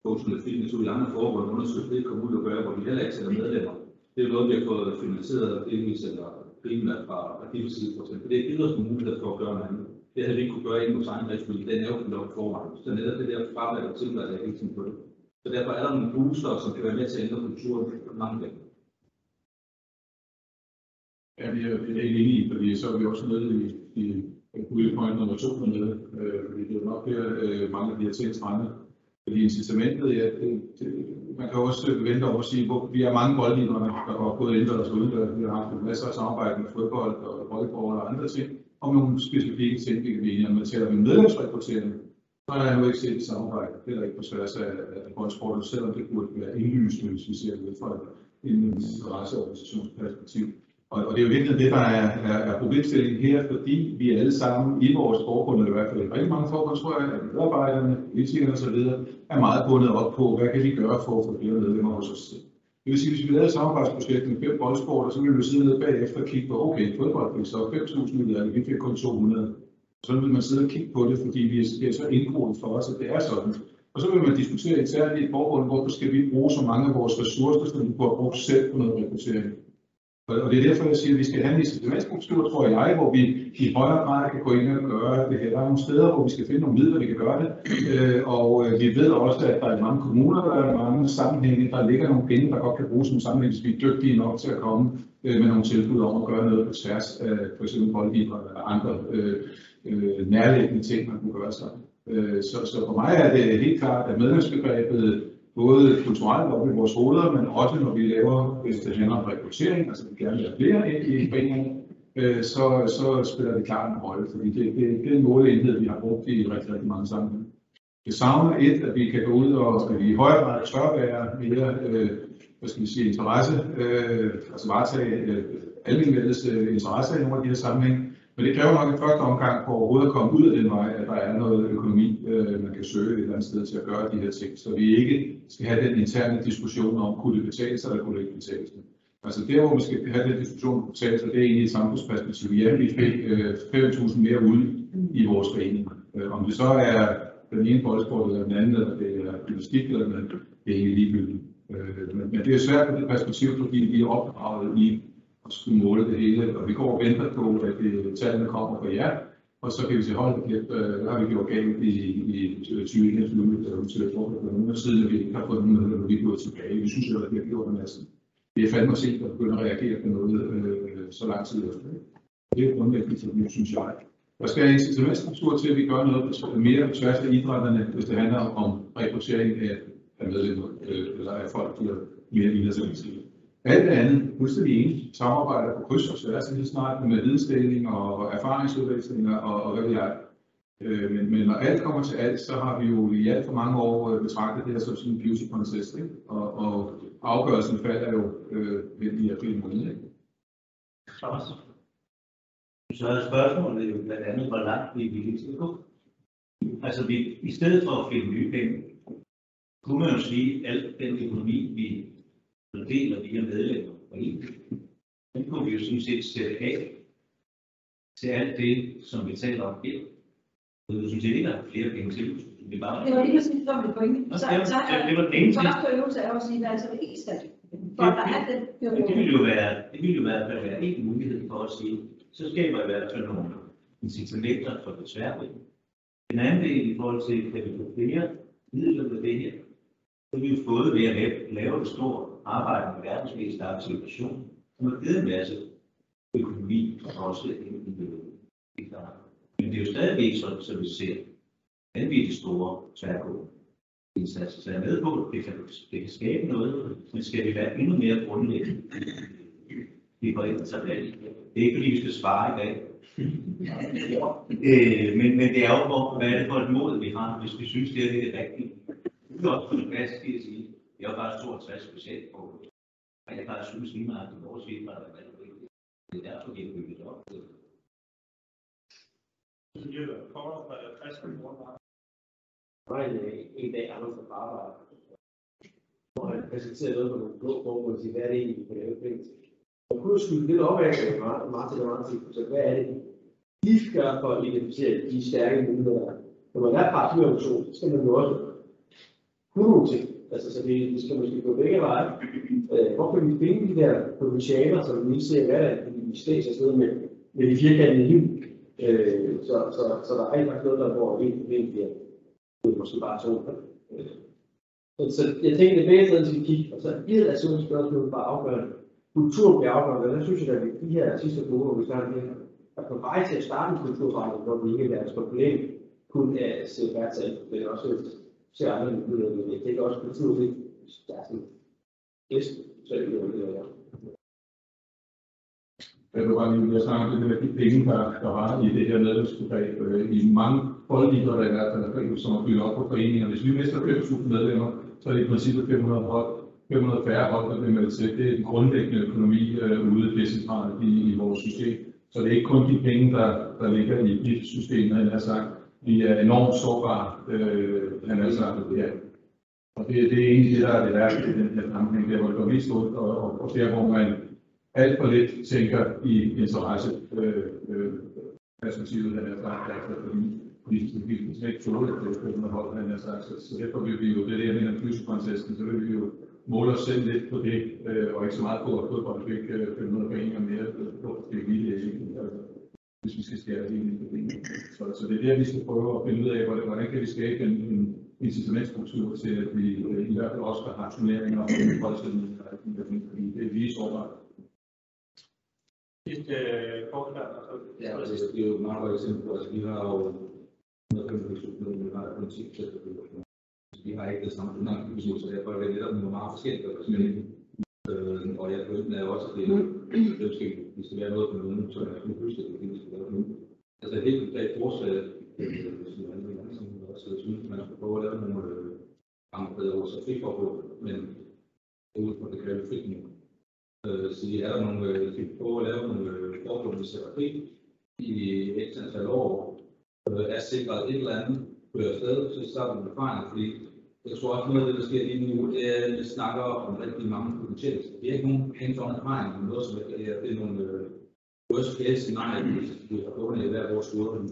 og fitness ud i andre forbund, undersøge det, komme ud og gøre, hvor vi heller ikke sætter medlemmer. Det er noget, vi har fået finansieret delvis eller primært fra Arkivets side, for eksempel. Det er givet os nogle for at gøre noget andet. Det havde vi ikke kunne gøre inden hos egen drift, fordi den er jo fyldt op forvejen. Så netop det der fravalg og tilfælde, er hele tiden på det. Så derfor er der nogle booster, som kan være med til at ændre kulturen på mange. Ja, vi er, vi er helt enige, i, fordi så er vi også nede i, i bullet point nummer to dernede, øh, fordi det er nok der, øh, mange af de her ting strandet. Fordi incitamentet, ja, det, det, man kan også vente over at sige, hvor vi har mange boldlinjer, der har både indendørs og udendørs. Vi har haft masser af samarbejde med fodbold og volleyball og andre ting, om nogle specifikke ting, vi kan blive enige om. Men taler med medlemsrekruttering, så har jeg nu ikke set et samarbejde, heller ikke på tværs af, af boldsporten, selvom det burde være indlysende, hvis vi ser det fra en interesseorganisationsperspektiv. Og, og det er jo virkelig det, der er, er, er problemstillingen her, fordi vi alle sammen i vores forbund, eller i hvert fald i rigtig mange forbund, tror jeg, at medarbejderne, politikerne osv., er meget bundet op på, hvad kan vi gøre for at få flere medlemmer hos os. Det vil sige, hvis vi lavede et samarbejdsprojekt med fem boldsporter, så ville vi sidde nede bagefter og kigge på, okay, fodbold fik så 5.000 ud af det, vi fik kun 200. Så vil man sidde og kigge på det, fordi vi er så indgroet for os, at det er sådan. Og så vil man diskutere internt i et forbund, hvorfor skal vi bruge så mange af vores ressourcer, som vi kunne have brugt selv på noget rekruttering. Og det er derfor, jeg siger, at vi skal have en incitamentsstruktur, tror jeg, hvor vi i højere grad kan gå ind og gøre det her. Der er nogle steder, hvor vi skal finde nogle midler, vi kan gøre det. Øh, og øh, vi ved også, at der er mange kommuner, der er mange sammenhænge, der ligger nogle penge, der godt kan bruges som sammenhæng, hvis vi er dygtige nok til at komme øh, med nogle tilbud om at gøre noget på tværs af for eksempel eller andre nærliggende ting, man kunne gøre sammen. Så, så for mig er det helt klart, at medlemsbegrebet både kulturelt op i vores hoveder, men også når vi laver, hvis det handler om rekruttering, altså vi gerne vil have flere ind i foreningen, øh, så, så spiller det klart en rolle, fordi det, det, det er en måleenhed, vi har brugt i rigtig, rigtig mange sammenhænge. Det savner et, at vi kan gå ud og at vi i højere grad tør være mere, øh, hvad skal vi sige, interesse, øh, altså varetage øh, almindelighedes øh, interesse i nogle af de her sammenhænge, men det kræver nok i første omgang for overhovedet at komme ud af den vej, at der er noget økonomi, øh, man kan søge et eller andet sted til at gøre de her ting. Så vi ikke skal have den interne diskussion om, kunne det betale sig, eller kunne det ikke betale sig. Altså der, hvor vi skal have den diskussion om betale sig, det er egentlig et samfundsperspektiv. Ja, vi fik øh, 5.000 mere ud i vores forening. Øh, om det så er den ene boldsport, eller den anden, eller det er gymnastik, eller den anden, det er egentlig ligegyldigt. Øh, men, men det er svært på det perspektiv, fordi vi er opdraget i skulle måle det hele, og vi går og venter på, at det, tallene kommer fra jer, og så kan vi sige, hold da kæft, øh, hvad har vi gjort galt i, i 2021, der er til for nogle siden, at vi ikke har fået nogen medlemmer, vi er gået tilbage. Vi synes jo, at vi har gjort en masse. Det er fandme sent at begynde at reagere på noget øh, så lang tid efter. Det er grundlæggende, til det, synes jeg. Der skal en incitamentstruktur til, at vi gør noget mere på tværs af idrætterne, hvis det handler om rekruttering af, af medlemmer, øh, eller af folk, der er mere idrætsaktive. Alt det andet, fuldstændig enig, samarbejder på kryds og tværs lige snart med vidensdeling og erfaringsudvekslinger og, og hvad ved jeg. Øh, men, men når alt kommer til alt, så har vi jo i alt for mange år øh, betragtet det her som sådan en beauty contest, ikke? Og, og afgørelsen falder jo øh, i april måned. Ikke? Så er spørgsmålet jo blandt andet, hvor langt vi er villige til at gå. Altså, vi, i stedet for at finde nye penge, kunne man jo sige, at al den økonomi, vi fordeler via medlemmer og en, den kunne vi jo sådan set sætte af til alt det, som vi taler om her. Så vi synes ikke, at flere penge til. Vi bare... Det var lige præcis, det var mit pointe. Så, det var- så det- det var den ene første øvelse er at sige, hvad er altså det eneste, for Det- der er den Men det ville jo være, det ville jo hvert fald være en mulighed for at sige, så skaber i hvert fald nogle incitamenter for det tværvæg. Den anden del i forhold til, kan vi få flere midler med det her, så vi jo fået ved at lave, lave et arbejder med verdens mest aktive nation, som har givet en masse økonomi og også en Men det er jo stadigvæk sådan, som vi ser vanvittigt store tværgående indsatser. Så jeg er med på, at det kan, det kan skabe noget, men skal vi være endnu mere grundlæggende i forældretabellen? Det er ikke, fordi vi skal svare i dag. øh, men, men det er jo, hvor, hvad er det for et mål, vi har, hvis vi synes, det er det rigtige. Det er også på det plads, jeg sige, jeg er bare 62 specielt på, og jeg bare synes lige meget, at vores idræt er rigtig vigtigt. Det er så indbygget op. var en, øh, en dag, Anders var på arbejde, hvor han præsenterede noget på nogle blå formål og sige, hvad er det egentlig, vi kan lave fælles? Og kunne skyde lidt op af Martin og Martin, så hvad er det, de skal gøre for at identificere de stærke muligheder? Når man er paraplyorganisation, så skal man jo også kunne nogle ting. Altså, så det, det skal måske gå begge veje. Øh, hvor kan vi finde de der potentialer, som vi ser hver dag, fordi vi stæs afsted med, med de firkantede liv. Øh, så, så, så der er rent faktisk noget, der går en problem bliver det er måske bare to. Øh, Så, så jeg tænker, det er bedre at vi kigge, og så bliver det sådan et spørgsmål bare afgørende. Kultur bliver afgørende, og der synes jeg, at vi de her sidste uger, hvor vi snakker med, er på vej til at starte en kulturforandring, hvor vi ikke er et problem, kun af se værtsal, men også se andre muligheder. Men jeg tænker også, at kultur, det er sådan bedst, så er det noget, der jeg Jeg vil bare lige, snakke om det der, de penge, der, der var i det her medlemsbegreb. Øh, I mange boldidrætter i hvert fald, som er fyldt op på foreninger. Hvis vi mister 5.000 medlemmer, så er det i princippet 500 hold, 500 færre hold, der bliver meldt til. Det er den grundlæggende økonomi øh, ude decentralt i, i vores system. Så det er ikke kun de penge, der, der ligger i dit system, han har sagt. Vi er enormt sårbare, øh, han har det her. Og det, det er egentlig det, der er det værste i den her sammenhæng, der hvor det går mest ud, og, og, og der hvor man alt for lidt tænker i interesse øh, øh, perspektivet, han har sagt, altså, fordi politisk vi kan slet ikke tåle, at det er 500 hold, han har sagt, så, så derfor vil vi jo, det er det, jeg mener, fyskontesten, så vil vi jo måle os selv lidt på det, øh, og ikke så meget på, at fodbold fik øh, 500 foreninger mere øh, på det hele, altså, hvis vi skal skære det ind i det. Så, så det er der, vi skal prøve at finde ud af, hvordan, kan vi skabe en, en incitamentstruktur til, at vi øh, i hvert fald også har turneringer og holdstillinger, fordi det er lige sårbart. Sidste øh, forslag, Ja, det er jo et meget godt eksempel på, altså, vi har jo 125 millioner, vi har kun 10 procent af befolkningen. Vi har ikke det samme dynamik, så derfor er det netop nogle meget forskellige. Øh, og jeg er jo også, at det, det skal, det skal være noget for nogen, så jeg kan huske, at det skal være nu. Altså helt konkret forslag, øh, som jeg som også synes, man skal prøve at lave nogle øh, andre bedre ord, så fri for men ud fra det kræver frit nu. Øh, så er der nogle, øh, vi prøver at lave nogle øh, forbund, vi sætter fri i et antal år, øh, er sikret et eller andet på afsted, så starter vi erfaringer, fordi jeg tror også noget af det, der sker lige nu, det er, at vi snakker om rigtig mange potentielle. Vi har ikke nogen hands-on erfaring med noget, som er, det er nogle øh, worst case scenarier, vi har fundet i hver vores skole.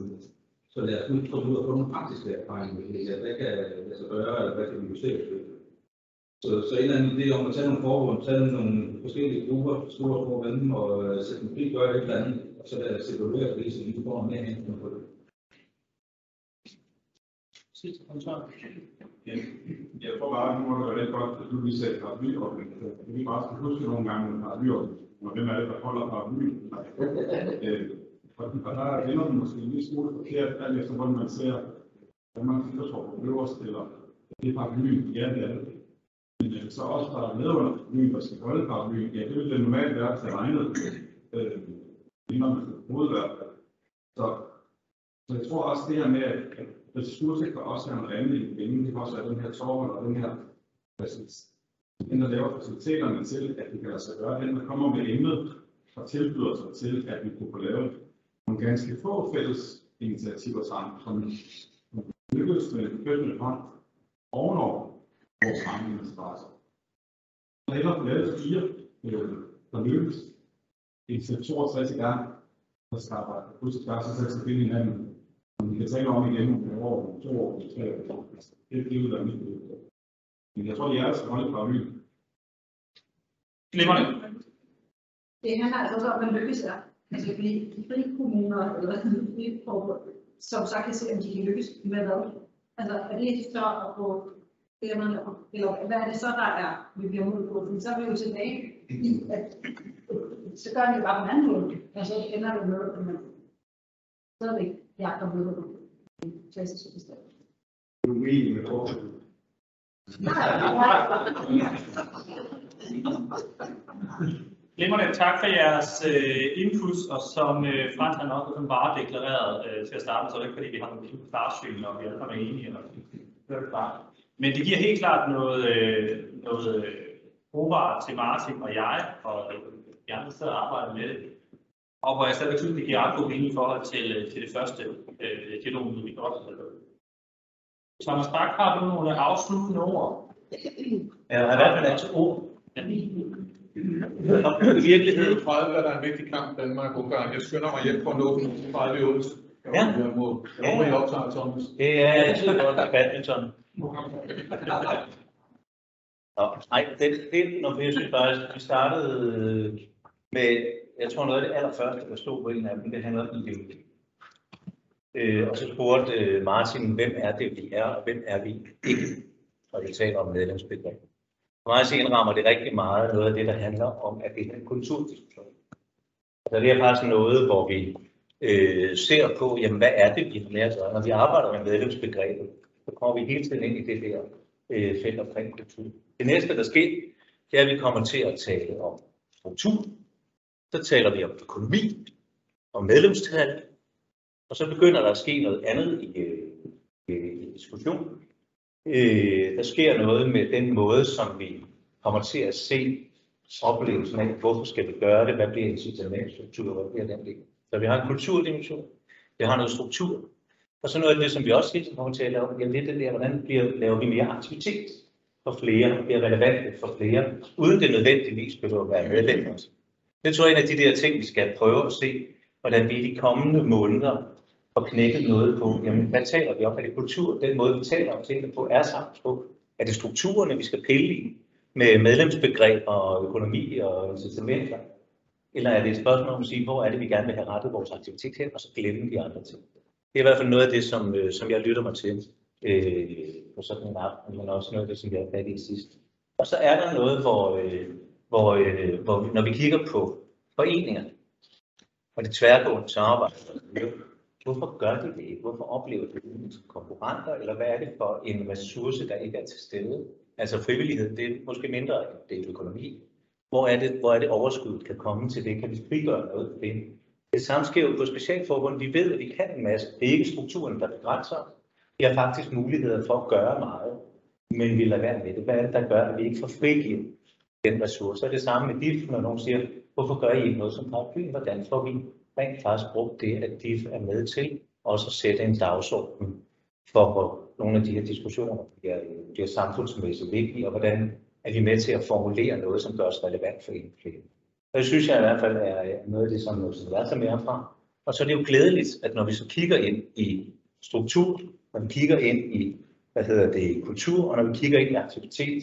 Så lad os nu komme ud og få nogle praktiske erfaringer med det her. Hvad kan lade sig gøre, eller hvad kan vi justere på? Så, så en eller anden idé om at tage nogle forbund, tage nogle forskellige grupper, store og små venner, og øh, sætte dem fri, gøre et eller andet, og så lad os evaluere det, så vi får mere hands på det sidste kommentar. Ja, jeg tror bare, at nu må det være lidt godt, at du lige sagde paraplyorganisation. Vi bare skal huske nogle gange med paraplyorganisationer. Hvem er det, der holder paraplyen? Øh, Og og der ender den måske en lille smule forkert, alt efter hvordan man ser, man kigger på øverst, eller det er paraplyen, ja, det er det. Men øh, så også der er med under paraplyen, der skal holde paraplyen, ja, det vil det normalt være til regnet, øh, inden man skal fald. Så, så jeg tror også det her med, at ressourcer kan også være en rendelig penge, det kan også være den her tårn og den her. Den, der laver faciliteterne til, at det kan lade sig gøre, den, der kommer med emnet og tilbyder sig til, at vi kunne få lavet nogle ganske få fælles initiativer sammen, som lykkedes med en fælles hånd ovenover vores egen interesser. Og hellere få lavet fire, øh, der lykkes, indtil 62 i gang, der skal arbejde på kryds og tværs, og så skal finde hinanden. Vi kan tale om igen om et år, to år, tre år. Det det vil være mit bud. Men jeg tror, det er, der skal holde paraplyen. Glimrende. Det handler altså også om, hvad lykkes er. Altså fordi de frie kommuner, eller hvad hedder det, frie forbund, som så kan se, om de kan lykkes med hvad. Altså er det så at få stemmerne, eller hvad er det så, der er, vi bliver mod på? Fordi så er vi jo tilbage i, at så gør vi bare på en anden måde, og så ender det med, at man stadigvæk er uenig med Torben. Glimrende, tak for jeres øh, input, og som øh, Frans han også sådan bare deklareret øh, til at starte, så er det ikke fordi, vi har nogle kæmpe klarsyn, og vi alle sammen er enige, og det er klart. Men det giver helt klart noget, øh, noget øh, brugbart til Martin og jeg, og øh, de andre sidder og arbejder med det. Og hvor jeg stadigvæk synes, det giver ret god mening i forhold til, øh, til det første øh, dialogmøde, vi også havde. Thomas Bak, har du nogle afsluttende ord? Ja, i hvert fald altså ord. I virkeligheden 30 er der en vigtig kamp Danmark og Ungarn. Jeg skynder mig hjem for at nå den 30 i Odense. Ja. Jeg må, jeg må I optager, Thomas. Det er altid godt med badminton. Nå, nej, det, det, når jeg synes faktisk, vi startede øh, med, jeg tror noget af det allerførste, der stod på en af dem, det handler om ideologi. Øh, og så spurgte øh, Martin, hvem er det, vi er, og hvem er vi ikke, når vi taler om medlemsbegreb. For mig så indrammer det rigtig meget noget af det, der handler om, at det er en kulturdiskussion. Så det er faktisk noget, hvor vi øh, ser på, jamen hvad er det, vi har lært at. Når vi arbejder med medlemsbegrebet, så kommer vi hele tiden ind i det der øh, felt omkring kultur. Det næste, der sker, det er, at vi kommer til at tale om struktur. Så taler vi om økonomi, og medlemstal, og så begynder der at ske noget andet i, øh, i diskussionen. Øh, der sker noget med den måde, som vi kommer til at se oplevelsen af, hvorfor skal vi gøre det, hvad bliver incitamentstruktur, hvad bliver den del. Så vi har en kulturdimension, vi har noget struktur, og så noget af det, som vi også hele tiden kommer til at lave, jamen det er det der, hvordan bliver, laver vi mere aktivitet for flere, bliver relevante for flere, uden det nødvendigvis behøver at være medlemmer. Det tror jeg er en af de der ting, vi skal prøve at se, hvordan vi i de kommende måneder får knækket noget på. Jamen, hvad taler vi om? Er det kultur? Den måde, vi taler om tingene på, er samfundssprog. Er det strukturerne, vi skal pille i med medlemsbegreb og økonomi og incitamenter? Eller er det et spørgsmål om at sige, hvor er det, vi gerne vil have rettet vores aktivitet hen, og så glemme de andre ting? Det er i hvert fald noget af det, som, øh, som jeg lytter mig til øh, på sådan en aften, men også noget af det, som jeg har fat i sidst. Og så er der noget, hvor, øh, hvor, øh, hvor når vi kigger på foreningerne og det tværgående samarbejde, hvorfor gør de det? Hvorfor oplever de det som konkurrenter, eller hvad er det for en ressource, der ikke er til stede? Altså frivillighed, det er måske mindre end det er økonomi. Hvor er det, hvor er det overskuddet kan komme til det? Kan vi frigøre noget for det? Det samme sker jo på specialforbund. Vi ved, at vi kan en masse. Det er ikke strukturen, der begrænser. Vi har faktisk muligheder for at gøre meget, men vi lader være med det. Hvad er det, der gør, at vi ikke får frigivet den ressource? Og det samme med DIF, når nogen siger, hvorfor gør I ikke noget som paraply? Hvordan får vi rent faktisk brugt det, at DIF er med til også at sætte en dagsorden for, hvor nogle af de her diskussioner bliver, bliver samfundsmæssigt vigtige, og hvordan er vi med til at formulere noget, som gør os relevant for en flere. Og det synes jeg i hvert fald er noget af det, som, som jeg tager mere fra. Og så er det jo glædeligt, at når vi så kigger ind i struktur, når vi kigger ind i, hvad hedder det, kultur, og når vi kigger ind i aktivitet,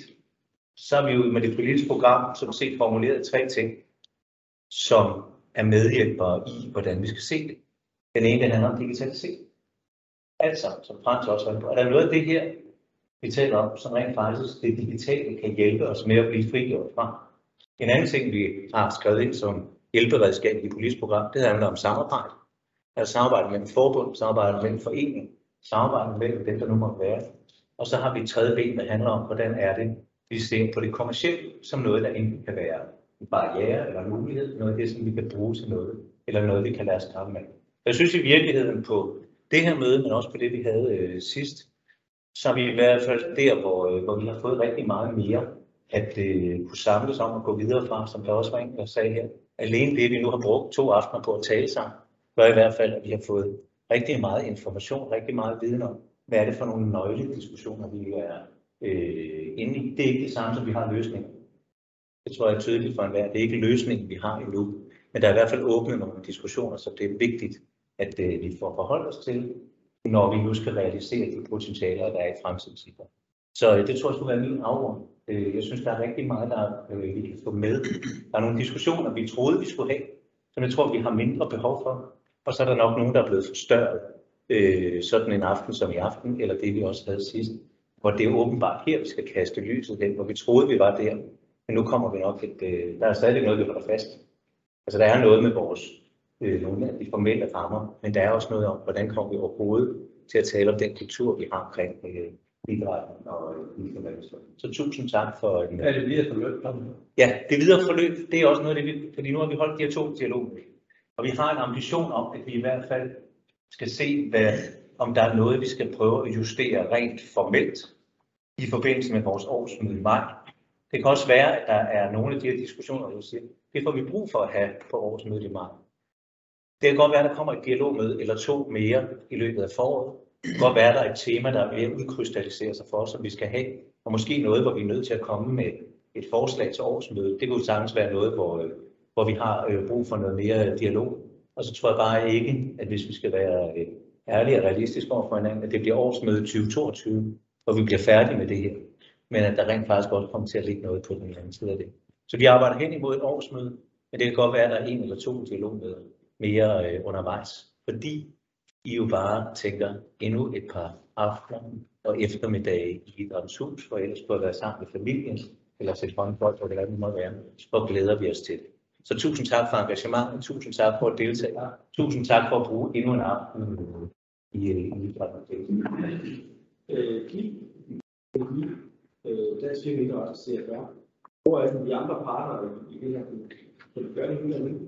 så har vi jo med det politiske program som set formuleret tre ting, som er medhjælpere i, hvordan vi skal se det. Den ene, den handler om digitalisering. Altså, som Frans også var på, er der noget af det her, vi taler om, som rent faktisk det digitale kan hjælpe os med at blive frigjort fra. En anden ting, vi har skrevet ind som hjælperedskab i politisk program, det handler om samarbejde. Altså samarbejde mellem forbund, samarbejde mellem forening, samarbejde mellem dem, der nu må være. Og så har vi et tredje ben, der handler om, hvordan er det, vi ser på det kommercielle som noget, der enten kan være en barriere eller en mulighed, noget af det, som vi kan bruge til noget, eller noget, vi kan lade os med. Jeg synes i virkeligheden på det her møde, men også på det, vi havde øh, sidst, så er vi i hvert fald der, hvor, øh, hvor vi har fået rigtig meget mere at øh, kunne samles om og gå videre fra, som der også var en, der sagde her. Alene det, vi nu har brugt to aftener på at tale sammen, gør i hvert fald, at vi har fået rigtig meget information, rigtig meget viden om, hvad er det for nogle nøglediskussioner, vi er øh, inde i. Det er ikke det samme, som vi har løsninger. Det tror jeg er tydeligt for enhver. Det er ikke løsningen, vi har endnu. Men der er i hvert fald åbnet nogle diskussioner, så det er vigtigt, at øh, vi får forholdt os til, når vi nu skal realisere de potentialer, der er i fremtiden. Så øh, det tror jeg skulle være min afrund. Øh, jeg synes, der er rigtig meget, der øh, vi kan få med. Der er nogle diskussioner, vi troede, vi skulle have, som jeg tror, vi har mindre behov for. Og så er der nok nogen, der er blevet forstørret, øh, sådan en aften som i aften, eller det vi også havde sidst, hvor det er åbenbart her, vi skal kaste lyset hen, hvor vi troede, vi var der. Men nu kommer vi nok et, øh, der er stadig noget, vi holder fast. Altså der er noget med vores, øh, nogle af de formelle rammer, men der er også noget om, hvordan kommer vi overhovedet til at tale om den kultur, vi har omkring øh, idrætten og øh, Så tusind tak for en... Er det videre forløb? Ja, det videre forløb, det er også noget af det, vi, fordi nu har vi holdt de her to dialoger. Og vi har en ambition om, at vi i hvert fald skal se, hvad, om der er noget, vi skal prøve at justere rent formelt i forbindelse med vores årsmøde i maj. Det kan også være, at der er nogle af de her diskussioner, hvor siger, det får vi brug for at have på årsmødet i maj. Det kan godt være, at der kommer et dialogmøde eller to mere i løbet af foråret. Det kan godt være, at der er et tema, der er ved at udkrystallisere sig for os, som vi skal have. Og måske noget, hvor vi er nødt til at komme med et forslag til årsmødet. Det kunne sagtens være noget, hvor, øh, hvor vi har øh, brug for noget mere dialog. Og så tror jeg bare ikke, at hvis vi skal være øh, ærlige og realistiske over for hinanden, at det bliver årsmøde 2022, hvor vi bliver færdige med det her. Men at der rent faktisk også kommer til at ligge noget på den anden side af det. Så vi arbejder hen imod et årsmøde, men det kan godt være, at der er en eller to dialogmøder mere øh, undervejs. Fordi I jo bare tænker endnu et par aftener og eftermiddage i idrættens hus, for ellers skulle være sammen med familien, eller sætte håndbold, hvor det er, det må være, og glæder vi os til det. Så tusind tak for engagementet, tusind tak for at deltage, tusind tak for at bruge endnu en aften i, øh, i idrætten. Øh, Kim, øh, Dansk firmaindret og CFR. Hvor er de andre parter i det her? Kan du gøre det hele nu?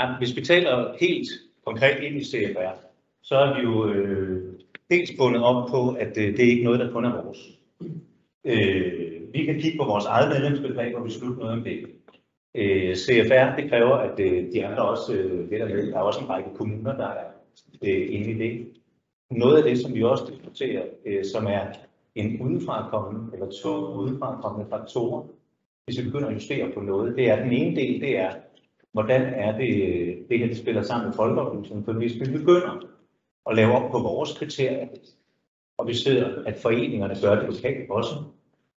Ja, hvis vi taler helt konkret ind i CFR, så er vi jo øh, dels bundet op på, at øh, det er ikke noget, der kun er vores. Øh, vi kan kigge på vores eget medlemsbegreb og beslutte noget om det. Øh, CFR, det kræver, at øh, de andre også øh, ved at med. Der er også en række kommuner, der er øh, inde i det. Noget af det, som vi også diskuterer, øh, som er en udefrakommende, eller to udefrakommende faktorer, hvis vi begynder at justere på noget, det er den ene del, det er, hvordan er det, det her det spiller sammen med folkeoplysningen. For hvis vi begynder at lave op på vores kriterier, og vi ser, at foreningerne gør det lokalt også,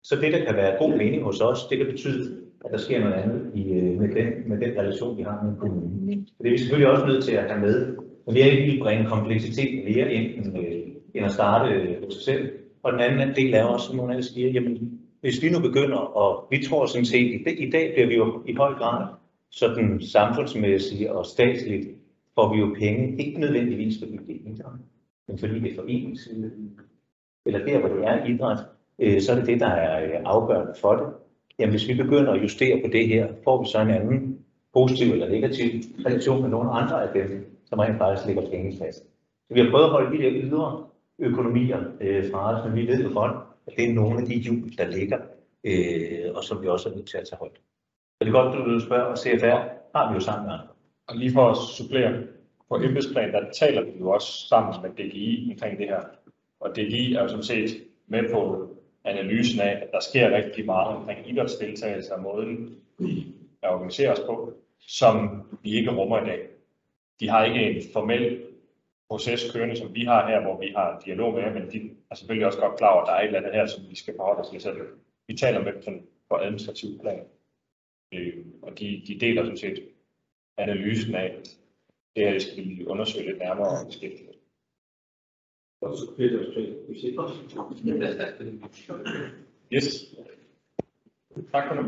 så det, der kan være god mening hos os, det kan betyde, at der sker noget andet i, øh, med, den, med den relation, vi har med kommunen. Så det er vi selvfølgelig også nødt til at have med. Men vi er ikke lige bringe kompleksitet mere ind, end, øh, end at starte øh, hos sig selv. Og den anden del er også, som nogle af siger, jamen, hvis vi nu begynder, og vi tror sådan set, i, dag bliver vi jo i høj grad sådan samfundsmæssigt og statsligt, får vi jo penge, ikke nødvendigvis fordi det er idræt, men fordi det er foreningslivet, eller der, hvor det er idræt, øh, så er det det, der er øh, afgørende for det. Jamen, hvis vi begynder at justere på det her, får vi så en anden positiv eller negativ relation med nogle andre af dem, som rent faktisk ligger penge i. Så vi har prøvet at holde de der ydre økonomier øh, fra os, men vi ved jo godt, at det er nogle af de hjul, der ligger, øh, og som vi også er nødt til at tage højt. Så det er godt, du vil spørge, og CFR har vi jo sammen med andre. Og lige for at supplere, på embedsplan, der taler vi jo også sammen med DGI omkring det her. Og DGI er jo sådan set med på analysen af, at der sker rigtig meget omkring idrætsdeltagelse og måden, vi organiserer os på, som vi ikke rummer i dag. De har ikke en formel proces kørende, som vi har her, hvor vi har dialog med, men de er selvfølgelig også godt klar over, at der er et eller andet her, som vi skal forholde os til. Så vi taler med dem sådan på administrativ plan. Øh, og de, de deler sådan set analysen af, at det her det skal vi undersøge lidt nærmere og beskæftige. Yes. Tak for nu.